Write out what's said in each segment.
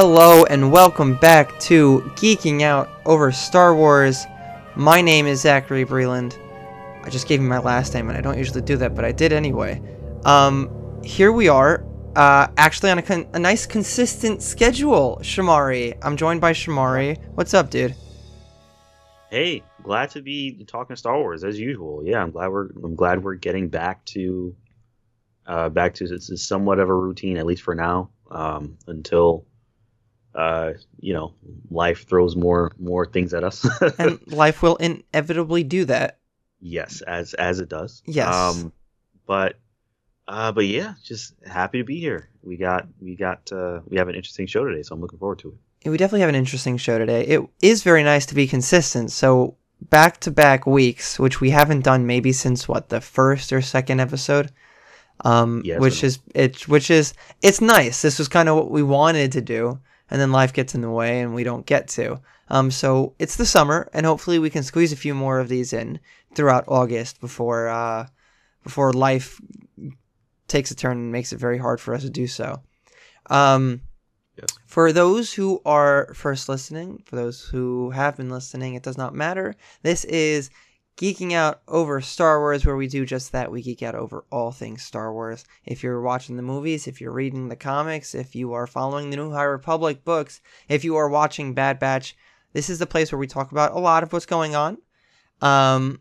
Hello and welcome back to Geeking Out over Star Wars. My name is Zachary Breland. I just gave you my last name and I don't usually do that, but I did anyway. Um, here we are, uh, actually on a, a nice consistent schedule, Shamari. I'm joined by Shamari. What's up, dude? Hey, glad to be talking Star Wars as usual. Yeah, I'm glad we're I'm glad we're getting back to uh, back to it's somewhat of a routine at least for now um, until uh, you know life throws more more things at us. and life will inevitably do that. yes, as as it does. Yes. Um, but uh, but yeah, just happy to be here. We got we got uh, we have an interesting show today, so I'm looking forward to it. we definitely have an interesting show today. It is very nice to be consistent. So back to back weeks, which we haven't done maybe since what the first or second episode. Um, Yes, which is it, which is it's nice. This was kind of what we wanted to do, and then life gets in the way, and we don't get to. Um, so it's the summer, and hopefully we can squeeze a few more of these in throughout August before uh, before life takes a turn and makes it very hard for us to do so. Um, Yes. for those who are first listening, for those who have been listening, it does not matter. This is Geeking Out over Star Wars, where we do just that. We geek out over all things Star Wars. If you're watching the movies, if you're reading the comics, if you are following the New High Republic books, if you are watching Bad Batch, this is the place where we talk about a lot of what's going on. Um,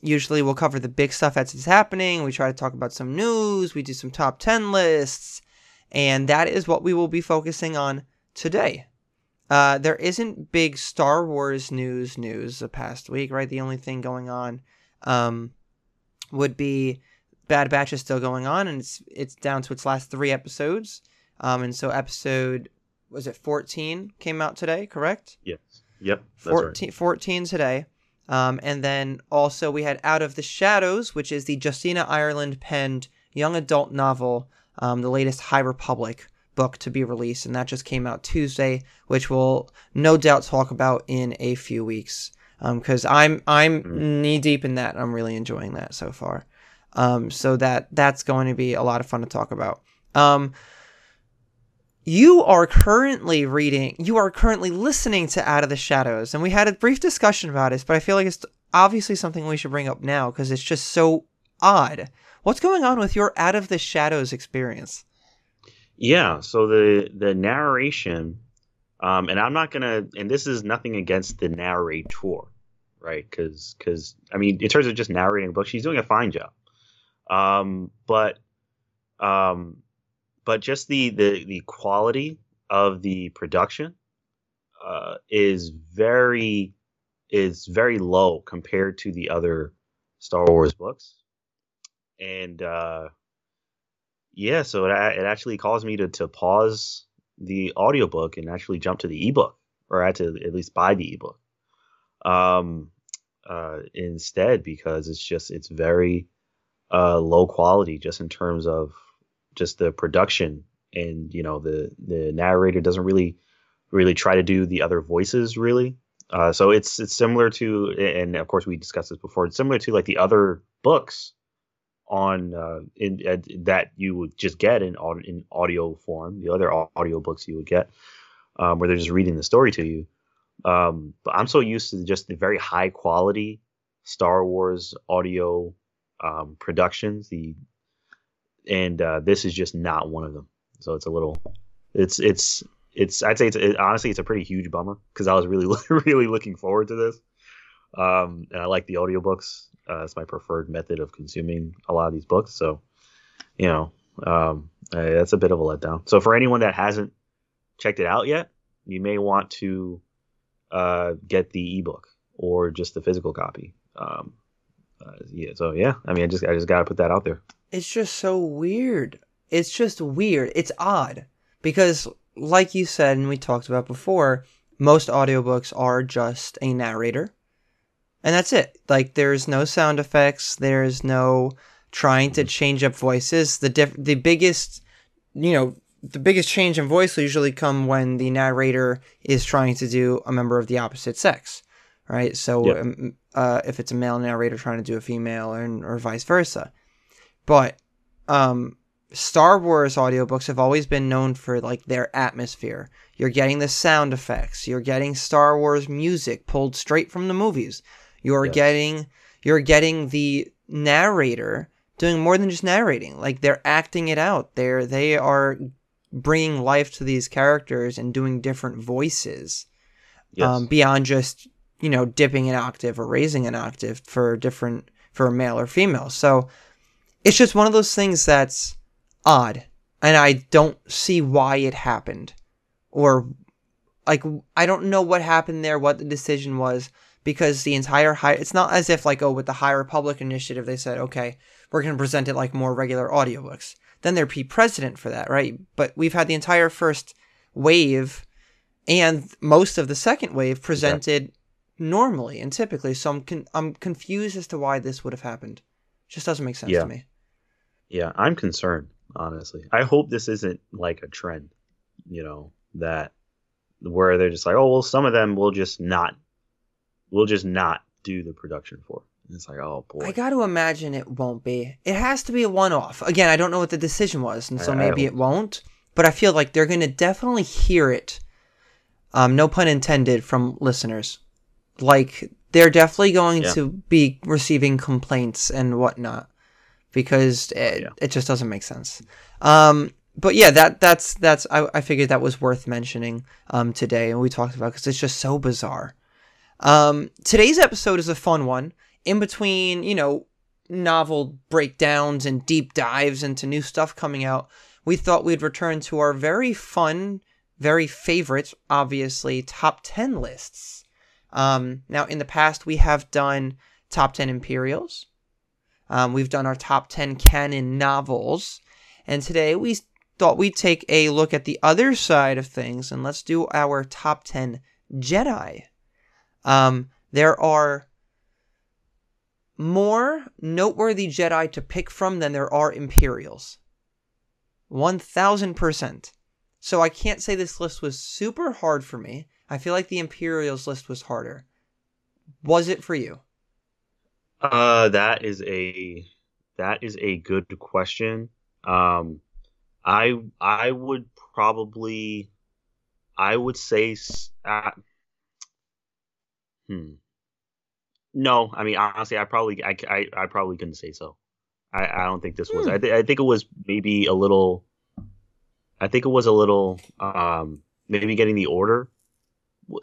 usually we'll cover the big stuff it's happening. We try to talk about some news. We do some top 10 lists. And that is what we will be focusing on today. Uh, there isn't big Star Wars news news the past week, right? The only thing going on um, would be Bad Batch is still going on, and it's it's down to its last three episodes. Um, and so episode was it 14 came out today, correct? Yes. Yep. That's right. 14, 14 today. Um, and then also we had Out of the Shadows, which is the Justina Ireland penned young adult novel, um, the latest High Republic book to be released, and that just came out Tuesday, which we'll no doubt talk about in a few weeks. Because I'm I'm Mm. knee deep in that. I'm really enjoying that so far. Um, so that that's going to be a lot of fun to talk about. Um, you are currently reading, you are currently listening to Out of the Shadows, and we had a brief discussion about this, but I feel like it's obviously something we should bring up now because it's just so odd. What's going on with your Out of the Shadows experience? Yeah, so the the narration, um, and I'm not gonna, and this is nothing against the narrator, right? Because because I mean, in terms of just narrating a book, she's doing a fine job. Um, but um, but just the the the quality of the production uh, is very is very low compared to the other Star Wars books, and uh, yeah, so it, it actually caused me to, to pause the audiobook and actually jump to the ebook, or I had to at least buy the ebook um, uh, instead because it's just it's very uh, low quality just in terms of just the production and you know the the narrator doesn't really really try to do the other voices really. Uh, so it's it's similar to and of course we discussed this before. It's similar to like the other books on uh, in uh, that you would just get in in audio form. The other au- audio books you would get, um, where they're just reading the story to you. Um, but I'm so used to just the very high quality Star Wars audio um, productions. The and uh, this is just not one of them. So it's a little, it's it's it's. I'd say it's it, honestly it's a pretty huge bummer because I was really really looking forward to this. Um, and I like the audiobooks. Uh, it's my preferred method of consuming a lot of these books. So, you know, um, uh, that's a bit of a letdown. So for anyone that hasn't checked it out yet, you may want to uh, get the ebook or just the physical copy. Um, uh, yeah. So yeah, I mean, I just I just gotta put that out there. It's just so weird. It's just weird. It's odd because, like you said, and we talked about before, most audiobooks are just a narrator, and that's it. Like, there's no sound effects. There's no trying to change up voices. The diff- the biggest, you know, the biggest change in voice will usually come when the narrator is trying to do a member of the opposite sex, right? So, um, uh, if it's a male narrator trying to do a female, and or vice versa. But um, Star Wars audiobooks have always been known for like their atmosphere. You're getting the sound effects, you're getting Star Wars music pulled straight from the movies. You're Yes. getting you're getting the narrator doing more than just narrating. Like they're acting it out. They're they are bringing life to these characters and doing different voices Yes. um, beyond just you know dipping an octave or raising an octave for different for male or female. So it's just one of those things that's odd, and I don't see why it happened, or like I don't know what happened there, what the decision was, because the entire high. It's not as if like oh with the High Republic initiative they said okay we're going to present it like more regular audiobooks. Then there'd be precedent for that, right? But we've had the entire first wave and most of the second wave presented normally and typically. So I'm con- I'm confused as to why this would have happened. Just doesn't make sense Yeah. to me. Yeah, I'm concerned, honestly. I hope this isn't like a trend, you know, that where they're just like, oh well, some of them will just not, we'll just not do the production for. And it's like, oh boy. I got to imagine it won't be. It has to be a one-off. Again, I don't know what the decision was, and so I- I maybe hope- it won't. But I feel like they're going to definitely hear it. Um, no pun intended from listeners. Like they're definitely going Yeah. to be receiving complaints and whatnot because it, Yeah. it just doesn't make sense. Um, but yeah, that that's that's I, I figured that was worth mentioning um, today, and we talked about because it's just so bizarre. Um, today's episode is a fun one. In between, you know, novel breakdowns and deep dives into new stuff coming out, we thought we'd return to our very fun, very favorite, obviously, top 10 lists. Um, now, in the past, we have done top 10 Imperials. Um, we've done our top 10 canon novels. And today we thought we'd take a look at the other side of things and let's do our top 10 Jedi. Um, there are more noteworthy Jedi to pick from than there are Imperials. 1000%. So I can't say this list was super hard for me. I feel like the Imperials list was harder. Was it for you? Uh, that is a that is a good question. Um, I I would probably I would say uh, hmm. No, I mean honestly, I probably I, I, I probably couldn't say so. I, I don't think this was. Hmm. I th- I think it was maybe a little. I think it was a little um maybe getting the order.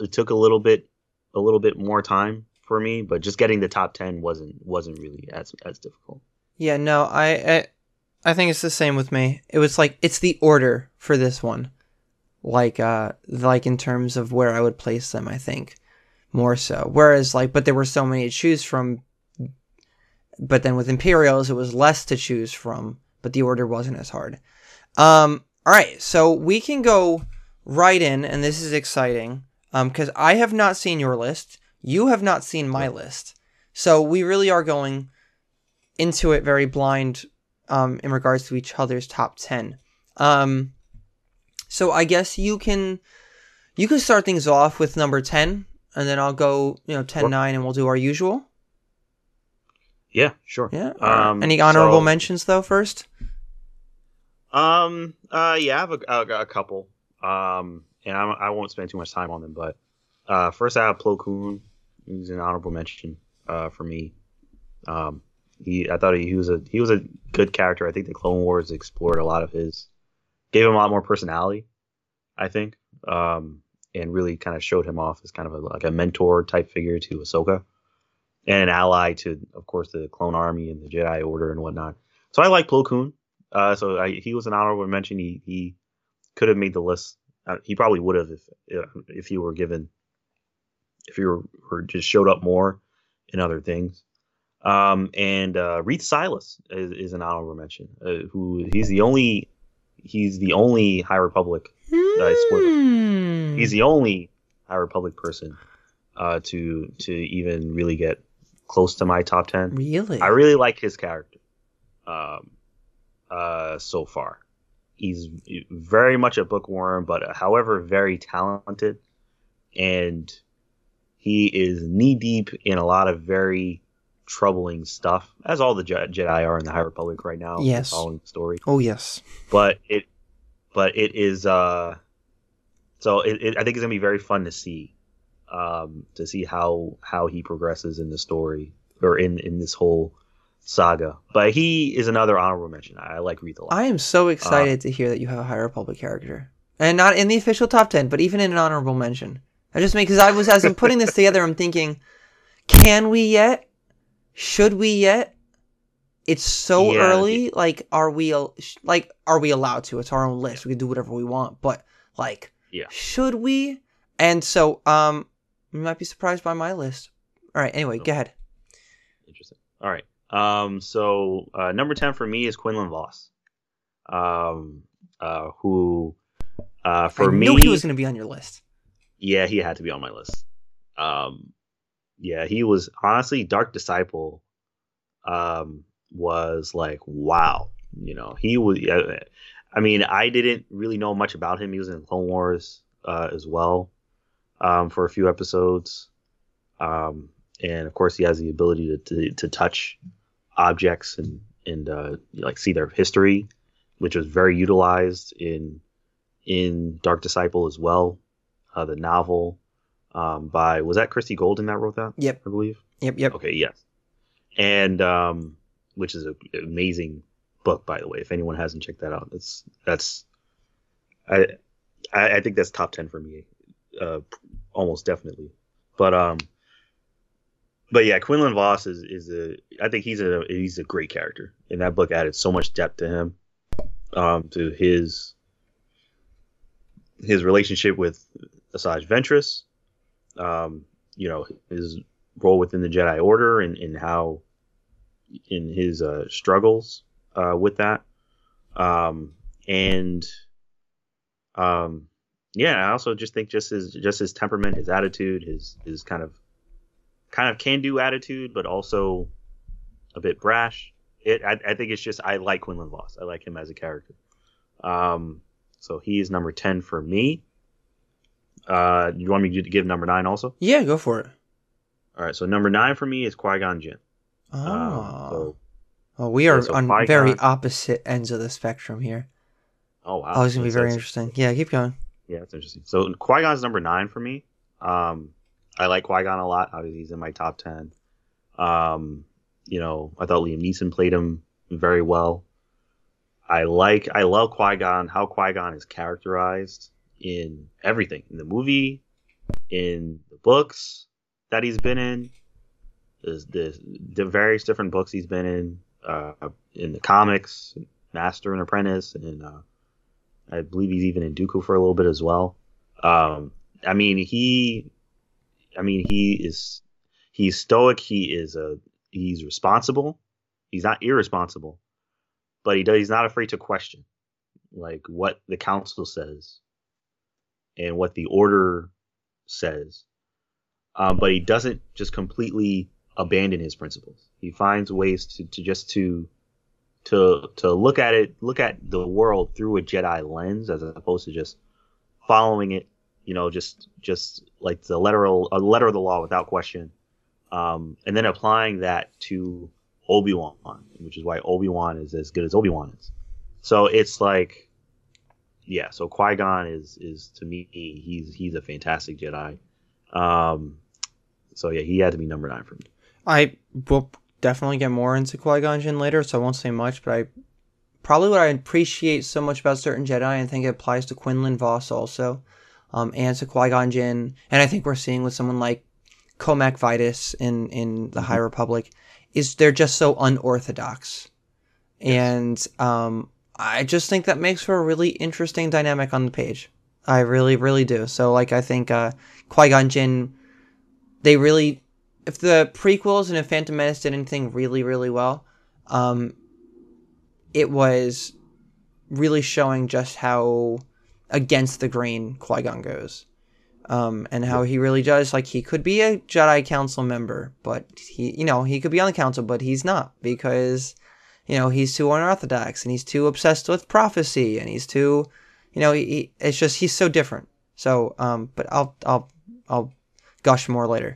It took a little bit a little bit more time for me, but just getting the top ten wasn't wasn't really as as difficult. Yeah, no, I, I I think it's the same with me. It was like it's the order for this one. Like uh like in terms of where I would place them, I think. More so. Whereas like but there were so many to choose from but then with Imperials it was less to choose from, but the order wasn't as hard. Um alright, so we can go right in and this is exciting. Um cuz I have not seen your list. You have not seen my list. So we really are going into it very blind um, in regards to each other's top 10. Um, so I guess you can you can start things off with number 10 and then I'll go, you know, 10 Sure. 9 and we'll do our usual. Yeah, sure. Yeah. Um, Any honorable so- mentions though first? Um. Uh. Yeah. I have a, a, a couple. Um. And I, I won't spend too much time on them. But uh, first, I have Plo Koon. He's an honorable mention. Uh, for me. Um. He. I thought he, he was a he was a good character. I think the Clone Wars explored a lot of his, gave him a lot more personality. I think. Um. And really kind of showed him off as kind of a, like a mentor type figure to Ahsoka, and an ally to, of course, the Clone Army and the Jedi Order and whatnot. So I like Plo Koon. Uh, so I, he was an honorable mention. He he could have made the list. Uh, he probably would have if if he were given if he were, were just showed up more in other things. Um, and uh, Reath Silas is, is an honorable mention. Uh, who he's the only he's the only High Republic. I spoiled Hmm. He's the only High Republic person uh, to to even really get close to my top ten. really? I really like his character. Um, uh, so far, he's very much a bookworm, but however, very talented, and he is knee deep in a lot of very troubling stuff, as all the Je- Jedi are in the High Republic right now. Yes. following the story. Oh yes. But it, but it is. uh So it, it, I think it's gonna be very fun to see, um, to see how how he progresses in the story or in in this whole saga. But he is another honorable mention. I like Reath a lot. I am so excited to hear that you have a High Republic character, and not in the official top ten, but even in an honorable mention. I just make because I was as I'm putting this together, I'm thinking, can we yet? Should we yet? It's so Yeah, early. Like, are we like are we allowed to? It's our own list. We can do whatever we want, but like, Yeah. should we? And so, um, you might be surprised by my list. All right. Anyway, go ahead. Interesting. All right. Um, so uh, number ten for me is Quinlan Vos, um, uh, who uh, for I me, knew he was going to be on your list. yeah, he had to be on my list. Um, yeah, he was honestly Dark Disciple. Um, was like wow, you know, he was. I mean, I didn't really know much about him. He was in Clone Wars uh, as well um, for a few episodes, um, and of course, he has the ability to to, to touch objects and and uh, like see their history, which was very utilized in in Dark Disciple as well uh, the novel um, by was that Christie Golden that wrote that? Yep. I believe. Yep. Yep. Okay, yes, and um, which is an amazing book, by the way. If anyone hasn't checked that out, that's that's I I, think that's top ten for me, uh, almost definitely. But um, but yeah, Quinlan Vos is is a I think he's a he's a great character, and that book added so much depth to him, um, to his his relationship with Asajj Ventress, um, you know, his role within the Jedi Order and, and how in his uh, struggles uh, with that. Um, and um, yeah, I also just think just his just his temperament, his attitude, his his kind of kind of can do attitude, but also a bit brash. It I, I think it's just I like Quinlan Vos. I like him as a character. Um, so he is number ten for me. Uh, you want me to give number nine also? Yeah. Go for it. All right, so number nine for me is Qui Gon Jinn. Oh. Um, so, Well, we are so on very opposite ends of the spectrum here. oh wow, oh, it's gonna be That's- very that's- interesting. Yeah, keep going. Yeah, it's interesting. So Qui Gon's number nine for me. Um, I like Qui Gon a lot. Obviously, he's in my top ten. Um, you know, I thought Liam Neeson played him very well. I like, I love Qui Gon. How Qui Gon is characterized in everything in the movie, in the books that he's been in, the, the various different books he's been in, uh, in the comics, Master and Apprentice, and uh, I believe he's even in Dooku for a little bit as well. Um, I mean, he, I mean, he is, he's stoic. He is a, he's responsible. He's not irresponsible, but he does. He's not afraid to question, like what the council says, and what the order says. Um, but he doesn't just completely abandon his principles. He finds ways to, to just to to to look at it, look at the world through a Jedi lens, as opposed to just following it, you know, just just like the literal a letter of the law without question, um, and then applying that to Obi Wan, which is why Obi Wan is as good as Obi Wan is. So it's like, yeah. So Qui Gon is is to me he's he's a fantastic Jedi. Um, so yeah, he had to be number nine for me. I will definitely get more into Qui Gon Jinn later, so I won't say much. But I probably what I appreciate so much about certain Jedi, and think it applies to Quinlan Vos also, um, and to Qui Gon Jinn, and I think we're seeing with someone like Cohmac Vitus in in the High Republic, is they're just so unorthodox, and um, I just think that makes for a really interesting dynamic on the page. I really, really do. So, like, I think uh, Qui Gon Jinn, they really if the prequels and if Phantom Menace did anything really, really well, um, it was really showing just how against the grain Qui Gon goes, um, and how he really does like he could be a Jedi Council member, but he, you know, he could be on the council, but he's not because, you know, he's too unorthodox and he's too obsessed with prophecy and he's too, you know, he, it's just he's so different. So, um, but I'll I'll I'll gush more later.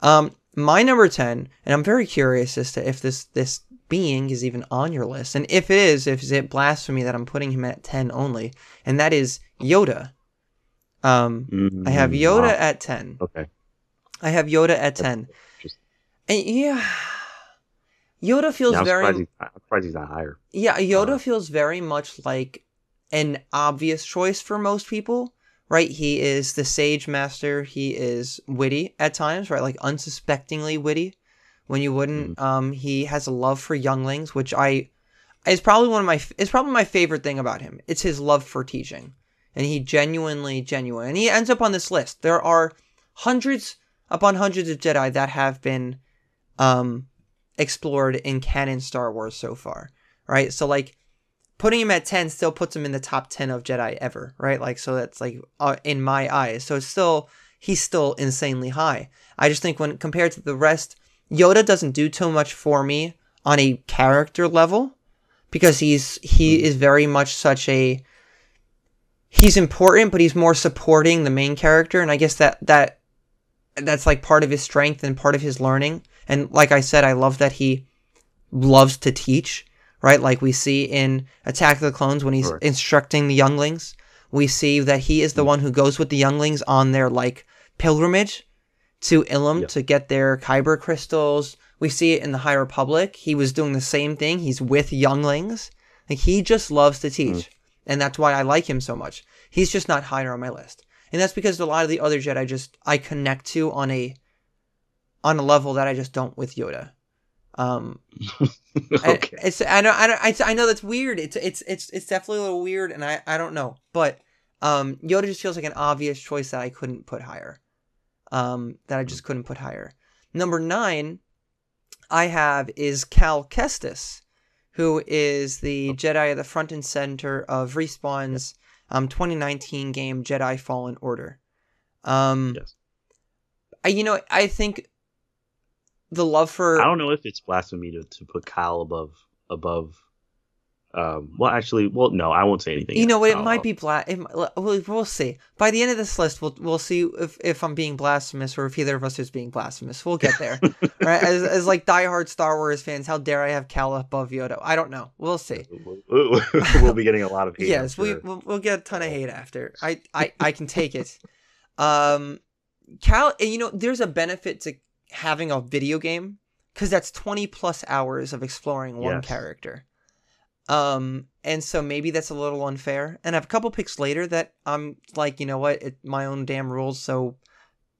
Um, my number 10 and i'm very curious as to if this this being is even on your list. And if it is if is it blasphemy that i'm putting him at 10 only? And that is yoda. Um Mm, i have yoda wow. at 10 Okay. i have yoda at 10 Just- and yeah yoda feels Yeah, I'm, very surprised I'm surprised he's not higher. yeah, Yoda Uh, feels very much like an obvious choice for most people, right? He is the sage master. He is witty at times, right? Like unsuspectingly witty when you wouldn't. Um, he has a love for younglings, which I is probably one of my it's probably my favorite thing about him. It's his love for teaching, and he genuinely genuine. And he ends up on this list. There are hundreds upon hundreds of Jedi that have been um explored in canon Star Wars so far, right? So like putting him at 10 still puts him in the top 10 of Jedi ever, right? Like so that's like uh, in my eyes. So it's still he's still insanely high. I just think when compared to the rest, Yoda doesn't do too much for me on a character level because he's he is very much such a he's important but he's more supporting the main character and I guess that that that's like part of his strength and part of his learning. And like I said, I love that he loves to teach, right? Like we see in Attack of the Clones when he's instructing the younglings. We see that he is the mm-hmm. one who goes with the younglings on their like pilgrimage to Ilum Yeah. to get their Kyber crystals. We see it in the High Republic. He was doing the same thing. He's with younglings. Like he just loves to teach. Mm. And that's why I like him so much. He's just not higher on my list. And that's because a lot of the other Jedi just I connect to on a on a level that I just don't with Yoda. Um, I- it's I know I know I, I know that's weird. It's it's it's it's definitely a little weird, and I I don't know, but um, Yoda just feels like an obvious choice that I couldn't put higher. Um, that I just couldn't put higher. Number nine, I have is Cal Kestis, who is the Jedi at the front and center of Respawn's um 2019 game Jedi Fallen Order. Um, Yes. I you know I think the love for I don't know if it's blasphemy to, to put Kyle above above. Um, well, actually, well, no, I won't say anything. You know what? It might be bla- it, we'll, we'll see. By the end of this list, we'll we'll see if, if I'm being blasphemous or if either of us is being blasphemous. We'll get there, right? As, as like diehard Star Wars fans, how dare I have Cal above Yoda? I don't know. We'll see. We'll, we'll be getting a lot of hate. yes, I'm we we'll, we'll get a ton of hate after. I I I can take it. Um, Cal, you know, there's a benefit to having a video game because that's 20 plus hours of exploring one Yes. character. Um, and so maybe that's a little unfair. And I have a couple picks later that I'm like, you know what, it, my own damn rules. So,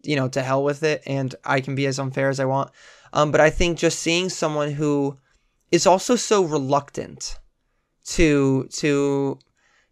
you know, to hell with it, and I can be as unfair as I want. Um, but I think just seeing someone who is also so reluctant to to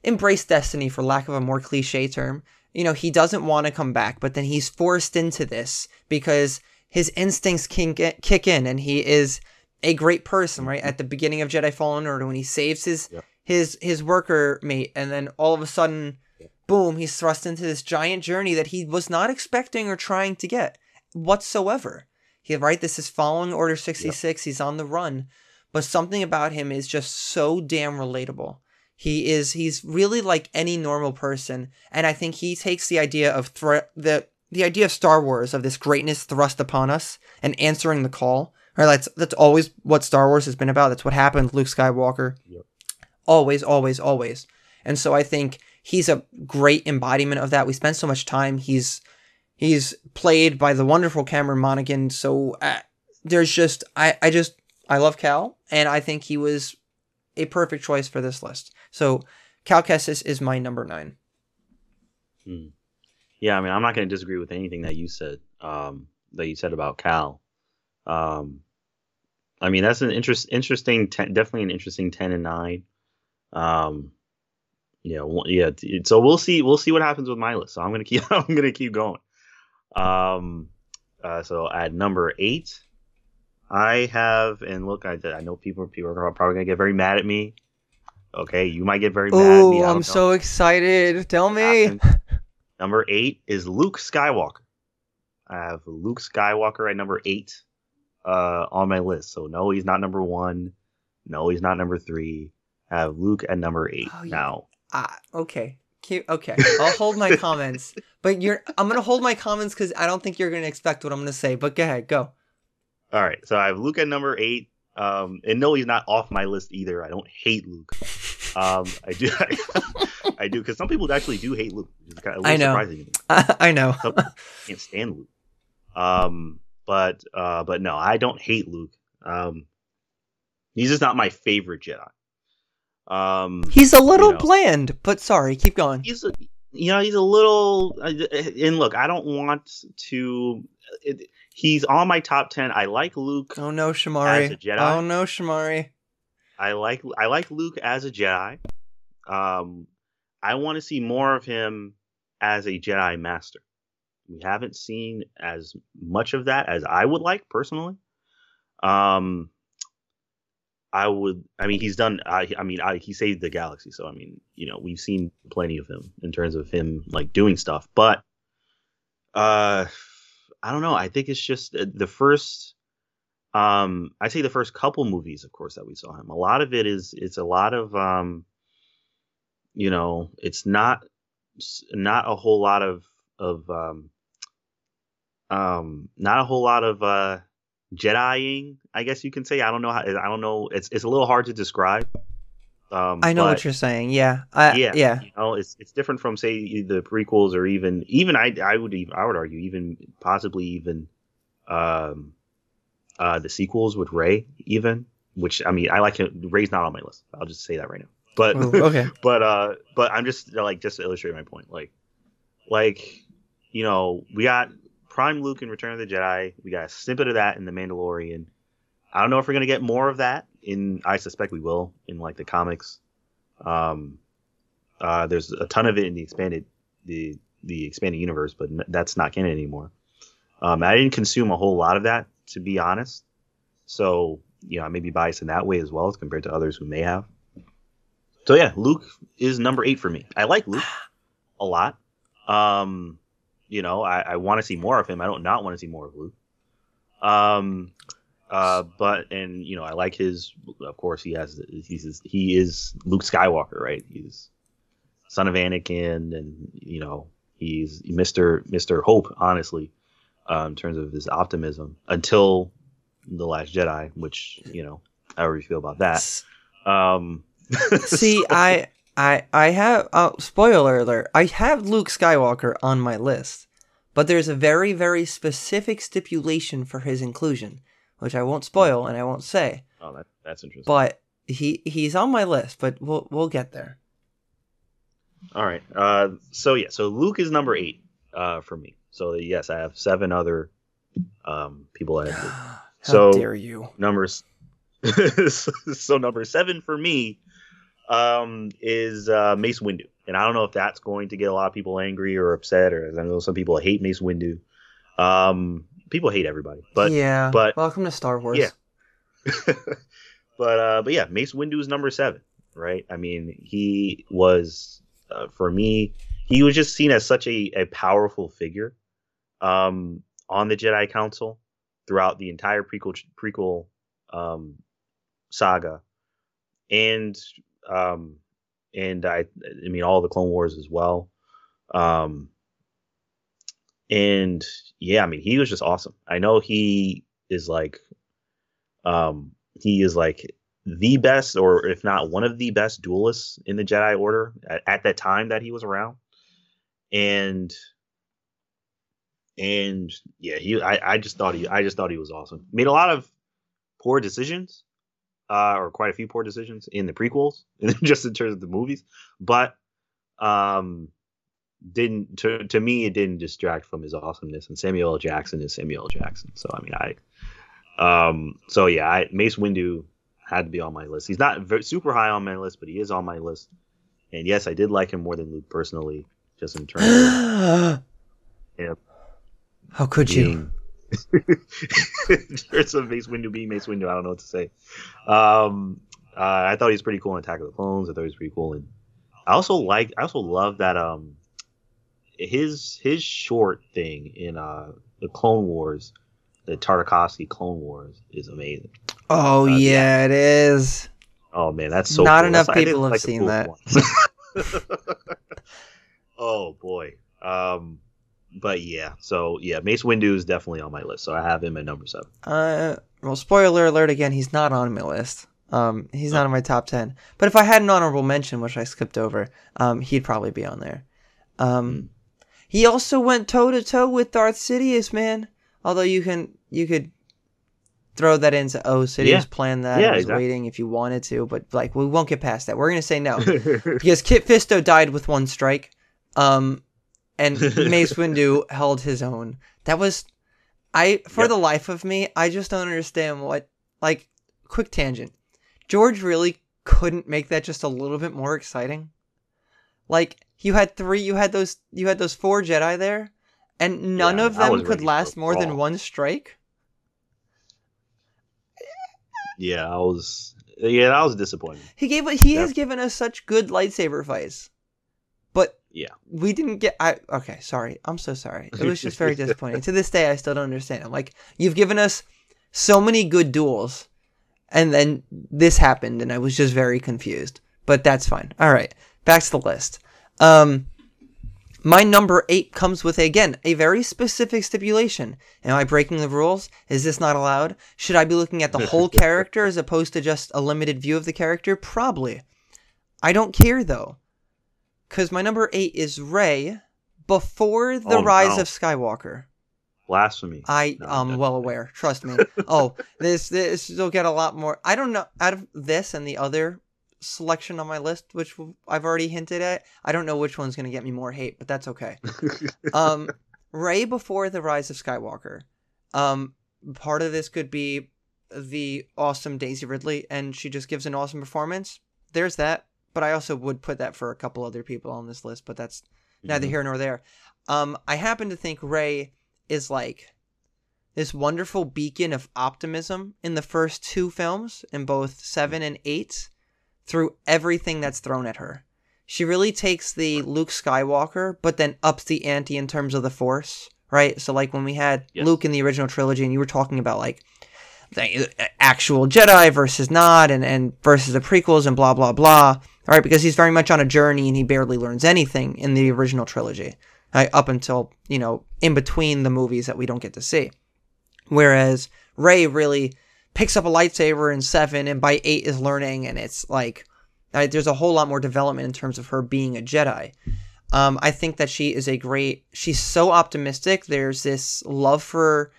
embrace destiny, for lack of a more cliche term. You know, he doesn't want to come back, but then he's forced into this because his instincts can get, kick in, and he is a great person, right? Mm-hmm. At the beginning of Jedi Fallen Order, when he saves his Yep. his his worker mate, and then all of a sudden, boom, he's thrust into this giant journey that he was not expecting or trying to get whatsoever. He right, this is following Order sixty six. He's on the run, but something about him is just so damn relatable. He is he's really like any normal person, and I think he takes the idea of thr- the the idea of Star Wars of this greatness thrust upon us and answering the call. Right, that's that's always what Star Wars has been about. That's what happened Luke Skywalker. Yep. Always, always, always. And so I think he's a great embodiment of that. We spent so much time. He's he's played by the wonderful Cameron Monaghan. So uh, there's just I I just I love Cal, and I think he was a perfect choice for this list. So Cal Kestis is my number nine. Hmm. Yeah, I mean, I'm not going to disagree with anything that you said. Um, that you said about Cal. Um, I mean, that's an interest, interesting, ten, definitely an interesting ten and nine. Um, yeah, one- yeah. So we'll see. We'll see what happens with my list. So I'm gonna keep. I'm gonna keep going. Um, uh, so at number eight, I have, and look, I, I know people people are probably gonna get very mad at me. Okay, you might get very mad. Oh, I'm know. so excited. Tell me. Number eight is Luke Skywalker. I have Luke Skywalker at number eight uh, on my list. So no, he's not number one. No, he's not number three. I have Luke at number eight Oh, yeah. now. Ah, okay. Cute. Okay, I'll hold my comments, but you're. I'm gonna hold my comments because I don't think you're gonna expect what I'm gonna say. But go ahead, go. All right, so I have Luke at number eight. Um, and no, he's not off my list either. I don't hate Luke. Um, I do, I, I do, because some people actually do hate Luke. Which is kind of I know. surprising to me. I, I know. Some can't stand Luke. Um, but uh, but no, I don't hate Luke. Um, he's just not my favorite Jedi. Um, He's a little You know. bland, but sorry, keep going. he's a, you know he's a little and look i don't want to it, he's on my top 10 i like luke Oh no, As a Shamari. Jedi? Oh no, Shamari. I like i like luke as a jedi um i want to see more of him as a jedi master we haven't seen as much of that as i would like personally um I would. I mean, he's done. I, I mean, I, he saved the galaxy. So I mean, you know, we've seen plenty of him in terms of him like doing stuff. But uh, I don't know. I think it's just uh, the first. Um, I say the first couple movies, of course, that we saw him. A lot of it is. It's a lot of. Um, you know, it's not not a whole lot of of. Um, um, not a whole lot of uh Jediing, I guess you can say. I don't know how. I don't know. It's it's a little hard to describe. Um, I know but, what you're saying. Yeah. I, yeah, yeah. You know, it's it's different from say the prequels or even even I I would even I would argue even possibly even um uh the sequels with Rey even which I mean I like it. Rey's not on my list. I'll just say that right now. But Ooh, okay. but uh but I'm just like just to illustrate my point like like you know we got prime luke in return of the jedi we got a snippet of that in the mandalorian i don't know if we're gonna get more of that in i suspect we will in like the comics um uh there's a ton of it in the expanded the the expanded universe but n- that's not canon anymore um i didn't consume a whole lot of that to be honest so you know i may be biased in that way as well as compared to others who may have so yeah, Luke is number eight for me. I like Luke a lot. Um, you know, I, I want to see more of him. I don't not want to see more of Luke. Um, uh, but and you know, I like his. Of course, he has. He's he is Luke Skywalker, right? He's son of Anakin, and you know, he's Mister Mister Hope. Honestly, uh, in terms of his optimism, until the Last Jedi, which you know, however you feel about that. Um, See, so- I, I, I have. Oh, spoiler alert! I have Luke Skywalker on my list, but there's a very, very specific stipulation for his inclusion, which I won't spoil and I won't say. Oh, that, that's interesting. But he, he's on my list. But we'll, we'll get there. All right. Uh, so yeah, so Luke is number eight uh, for me. So yes, I have seven other um, people Luke. How So- dare you? Numbers. so number seven for me um, is uh, Mace Windu, and I don't know if that's going to get a lot of people angry or upset, or I know some people hate Mace Windu. Um, people hate everybody, but yeah. but- welcome to Star Wars. Yeah. but uh, but yeah, Mace Windu is number seven, right? I mean, he was uh, for me, he was just seen as such a, a powerful figure um, on the Jedi Council throughout the entire prequel prequel um, saga, and um, and I I mean all the Clone Wars as well. Um, and yeah, I mean he was just awesome. I know he is like um, he is like the best, or if not one of the best duelists in the Jedi Order at, at that time that he was around. And and yeah, he I, I just thought he I just thought he was awesome. Made a lot of poor decisions, uh, or quite a few poor decisions in the prequels, just in terms of the movies, but um didn't to to me it didn't distract from his awesomeness and Samuel L. Jackson is Samuel L. Jackson. So I mean I um so yeah, I, Mace Windu had to be on my list. He's not very, super high on my list, but he is on my list. And yes, I did like him more than Luke personally, just in terms of Yeah. How could you? there's some Mace Windu being Mace Windu. I don't know what to say. Um, uh, I thought he was pretty cool in Attack of the Clones. I thought he was pretty cool, and I also like. I also love that um, his his short thing in uh the Clone Wars, the Tartakovsky Clone Wars is amazing. Oh Uh, yeah, it is. Oh man, that's so. Not cool. enough That's- people have the seen that. oh boy. Um, but yeah, so yeah, Mace Windu is definitely on my list, so I have him at number seven. Uh, well, spoiler alert again, he's not on my list. Um, he's not in my top ten. But if I had an honorable mention, which I skipped over, um, he'd probably be on there. Um, he also went toe to toe with Darth Sidious, man. Although you can you could throw that into oh Sidious Yeah. planned that. Yeah, I was exactly. waiting if you wanted to, but like we won't get past that. We're gonna say no because Kit Fisto died with one strike, um, and Mace Windu held his own. That was, I for Yep. the life of me, I just don't understand what. Like, quick tangent, George really couldn't make that just a little bit more exciting. Like you had three, you had those, you had those four Jedi there, and none Yeah, of them could last more than one strike. yeah, I was yeah, that was disappointing. He gave he has given us such good lightsaber fights, but Yeah. we didn't get. I okay, sorry. I'm so sorry. It was just very disappointing. to this day, I still don't understand. I'm like, you've given us so many good duels, and then this happened, and I was just very confused. But that's fine. All right, back to the list. Um, my number eight comes with again a very specific stipulation. Am I breaking the rules? Is this not allowed? Should I be looking at the whole character as opposed to just a limited view of the character? Probably. I don't care though, because my number eight is Rey before the Oh, Rise no. of Skywalker. Blasphemy. I No, am well aware. Trust me. oh, this this will get a lot more. I don't know out of this and the other selection on my list, which I've already hinted at. I don't know which one's gonna get me more hate, but that's okay. um, Rey before the Rise of Skywalker. Um, part of this could be the awesome Daisy Ridley, and she just gives an awesome performance. There's that, but I also would put that for a couple other people on this list, but that's neither Mhm. here nor there. Um, I happen to think Rey is like this wonderful beacon of optimism in the first two films, in both seven and eight, through everything that's thrown at her. She really takes the Luke Skywalker, but then ups the ante in terms of the Force, right? So, like when we had Yes. Luke in the original trilogy, and you were talking about like actual Jedi versus not, and, and versus the prequels, and blah blah blah, right? Because he's very much on a journey, and he barely learns anything in the original trilogy, right? up until you know in between the movies that we don't get to see. Whereas Rey really picks up a lightsaber in seven, and by eight is learning, and it's like uh, there's a whole lot more development in terms of her being a Jedi. Um, I think that she is a great. She's so optimistic. There's this love for.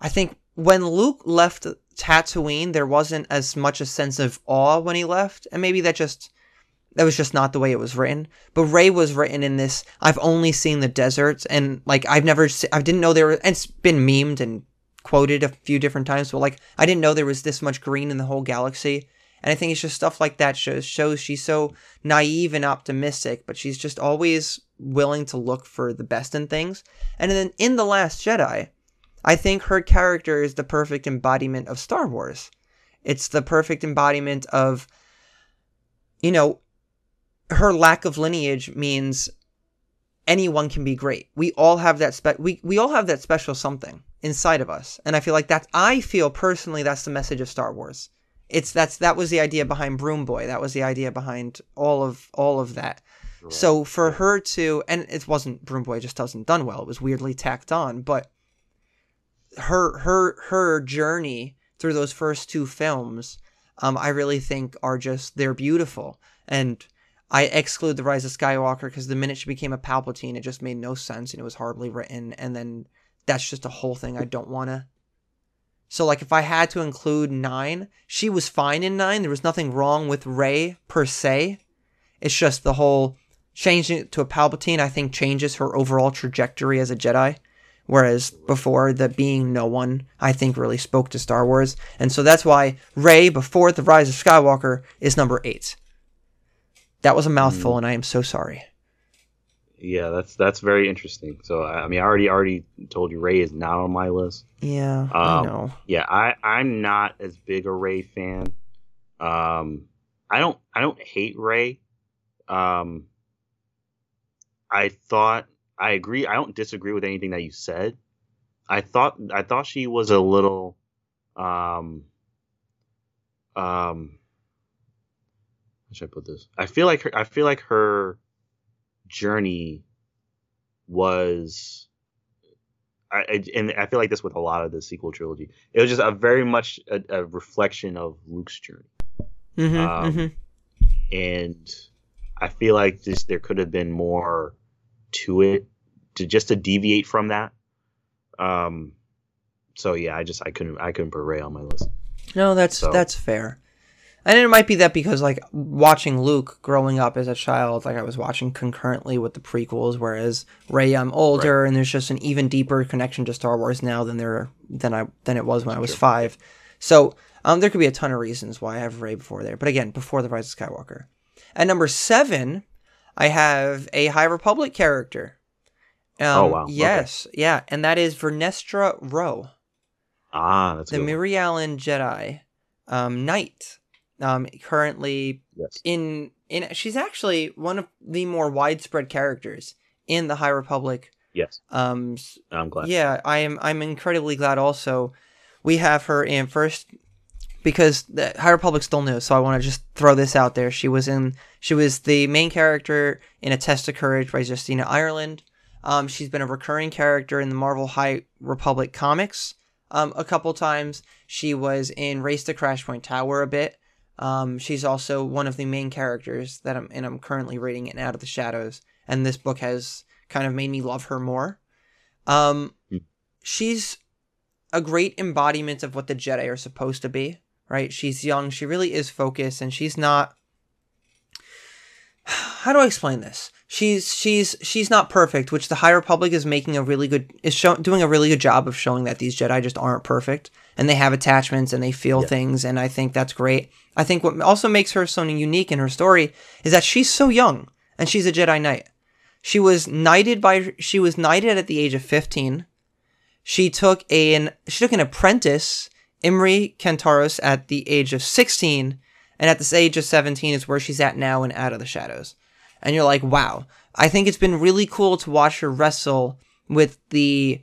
I think when Luke left Tatooine, there wasn't as much a sense of awe when he left, and maybe that just that was just not the way it was written. But Rey was written in this. I've only seen the deserts, and like I've never. Se- I didn't know there were. And it's been memed and quoted a few different times, but like I didn't know there was this much green in the whole galaxy. And I think it's just stuff like that shows shows she's so naive and optimistic, but she's just always willing to look for the best in things. And then in The Last Jedi, I think her character is the perfect embodiment of Star Wars. It's the perfect embodiment of you know, her lack of lineage means anyone can be great. We all have that spe- we we all have that special something inside of us. And I feel like that's I feel personally that's the message of Star Wars. It's that's that was the idea behind Broom Boy. That was the idea behind all of all of that. Right. So for her to and it wasn't Broom Boy just doesn't done well. It was weirdly tacked on, but her her her journey through those first two films, um, I really think are just they're beautiful. And I exclude the Rise of Skywalker because the minute she became a Palpatine, it just made no sense and it was hardly written. And then that's just a whole thing I don't want to. So like if I had to include nine, she was fine in nine. There was nothing wrong with Rey per se. It's just the whole changing it to a Palpatine. I think changes her overall trajectory as a Jedi. Whereas before, the being no one, I think really spoke to Star Wars. And so that's why Rey, before The Rise of Skywalker, is number eight. That was a mouthful, and I am so sorry. yeah, that's that's very interesting. So I I mean, I already already told you Rey is not on my list. Yeah, I Um, know. Yeah, I I'm not as big a Rey fan. Um, I don't I don't hate Rey. Um, I thought I agree. I don't disagree with anything that you said. I thought I thought she was a little, um, um, how should I put this? I feel like her, I feel like her journey was I, I, and I feel like this with a lot of the sequel trilogy. It was just a very much a, a reflection of Luke's journey. Mm-hmm, Um, mm-hmm. and I feel like this there could have been more to it to just to deviate from that. Um, so yeah, I just I couldn't I couldn't put Rey on my list. No, that's So- that's fair. And it might be that because like watching Luke growing up as a child, like I was watching concurrently with the prequels, whereas Rey I'm older and there's just an even deeper connection to Star Wars now than there than I than it was when I was Sure. five. So um, there could be a ton of reasons why I have Rey before there. But again, before the Rise of Skywalker. At number seven, I have a High Republic character. Um, Oh, wow. Okay. Yes, yeah, and that is Vernestra Rowe Ah, that's the. Miri Allen Jedi um, Knight. Um, currently yes. in in she's actually one of the more widespread characters in the High Republic. Yes, Um, I'm glad. yeah, I am. I'm incredibly glad. Also, we have her in first because the High Republic still new. So I want to just throw this out there. She was in. She was the main character in A Test of Courage by Justina Ireland. Um, she's been a recurring character in the Marvel High Republic comics. Um, a couple times. She was in Race to Crash Point Tower a bit. Um, she's also one of the main characters that I'm and I'm currently reading in Out of the Shadows, and this book has kind of made me love her more. Um, Hmm. she's a great embodiment of what the Jedi are supposed to be, right? She's young, she really is focused, and she's not. How do I explain this? She's she's she's not perfect, which the High Republic is making a really good is show, doing a really good job of showing that these Jedi just aren't perfect, and they have attachments and they feel Yeah. things, and I think that's great. I think what also makes her so unique in her story is that she's so young and she's a Jedi Knight. She was knighted by she was knighted at the age of 15. She took an she took an apprentice, Imri Cantaros, at the age of 16, and at this age of 17 is where she's at now in Out of the Shadows. And you're like, wow. I think it's been really cool to watch her wrestle with the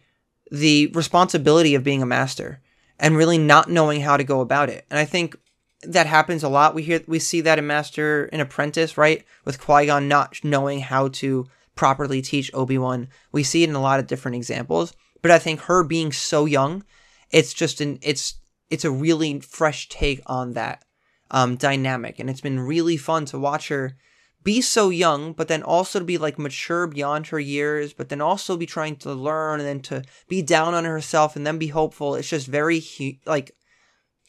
the responsibility of being a master and really not knowing how to go about it. And I think that happens a lot. We hear we see that in Master and Apprentice, right? With Qui-Gon not knowing how to properly teach Obi-Wan. We see it in a lot of different examples. But I think her being so young, it's just an it's it's a really fresh take on that um, dynamic, and it's been really fun to watch her be so young, but then also to be like mature beyond her years, but then also be trying to learn and then to be down on herself and then be hopeful. It's just very hu- like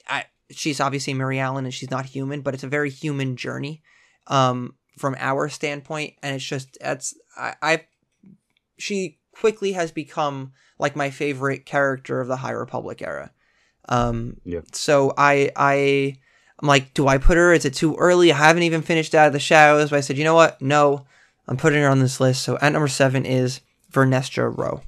I, she's obviously Mirialan and she's not human, but it's a very human journey um, from our standpoint, and it's just that's I, I she quickly has become like my favorite character of the High Republic era. Um, Yeah. So I I I'm like, do I put her? Is it too early? I haven't even finished Out of the Shadows, but I said, you know what? No, I'm putting her on this list. So at number seven is Vernestra Rowe,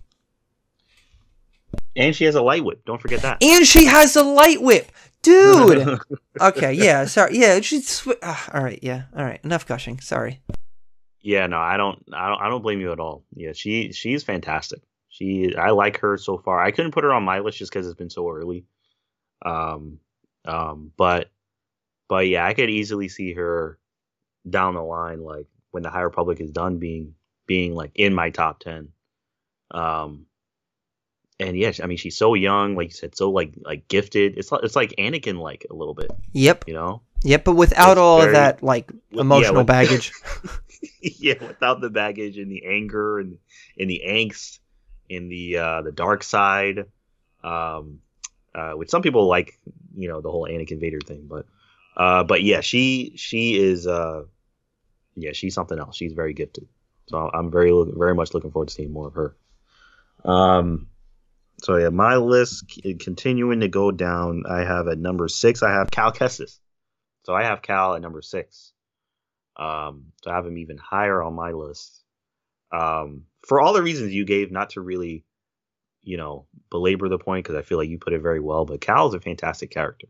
And she has a light whip. Don't forget that. and she has a light whip, dude. okay, yeah, sorry, yeah, she's sw- ah, all right, yeah, all right. Enough gushing. Sorry. yeah, no, I don't, I don't, I don't blame you at all. Yeah, she, she's fantastic. She, I like her so far. I couldn't put her on my list just because it's been so early. Um, um, but, but yeah, I could easily see her down the line, like when the High Republic is done, being, being like in my top ten. Um, and yeah, I mean, she's so young, like you said, so like, like gifted. It's, like it's like Anakin, like a little bit, Yep, you know. yep, but without It's all of very- that like yeah, emotional with- baggage. yeah, without the baggage and the anger and and the angst and the uh, the dark side, um, uh, which some people like, you know, the whole Anakin Vader thing, but uh, but yeah, she she is uh, yeah, she's something else. She's very gifted, so I'm very very much looking forward to seeing more of her. Um, so yeah, my list c- continuing to go down. I have at number six. I have Cal Kestis. So I have Cal at number six. Um, so I have him even higher on my list. Um, for all the reasons you gave, not to really, you know, belabor the point because I feel like you put it very well. But Cal is a fantastic character.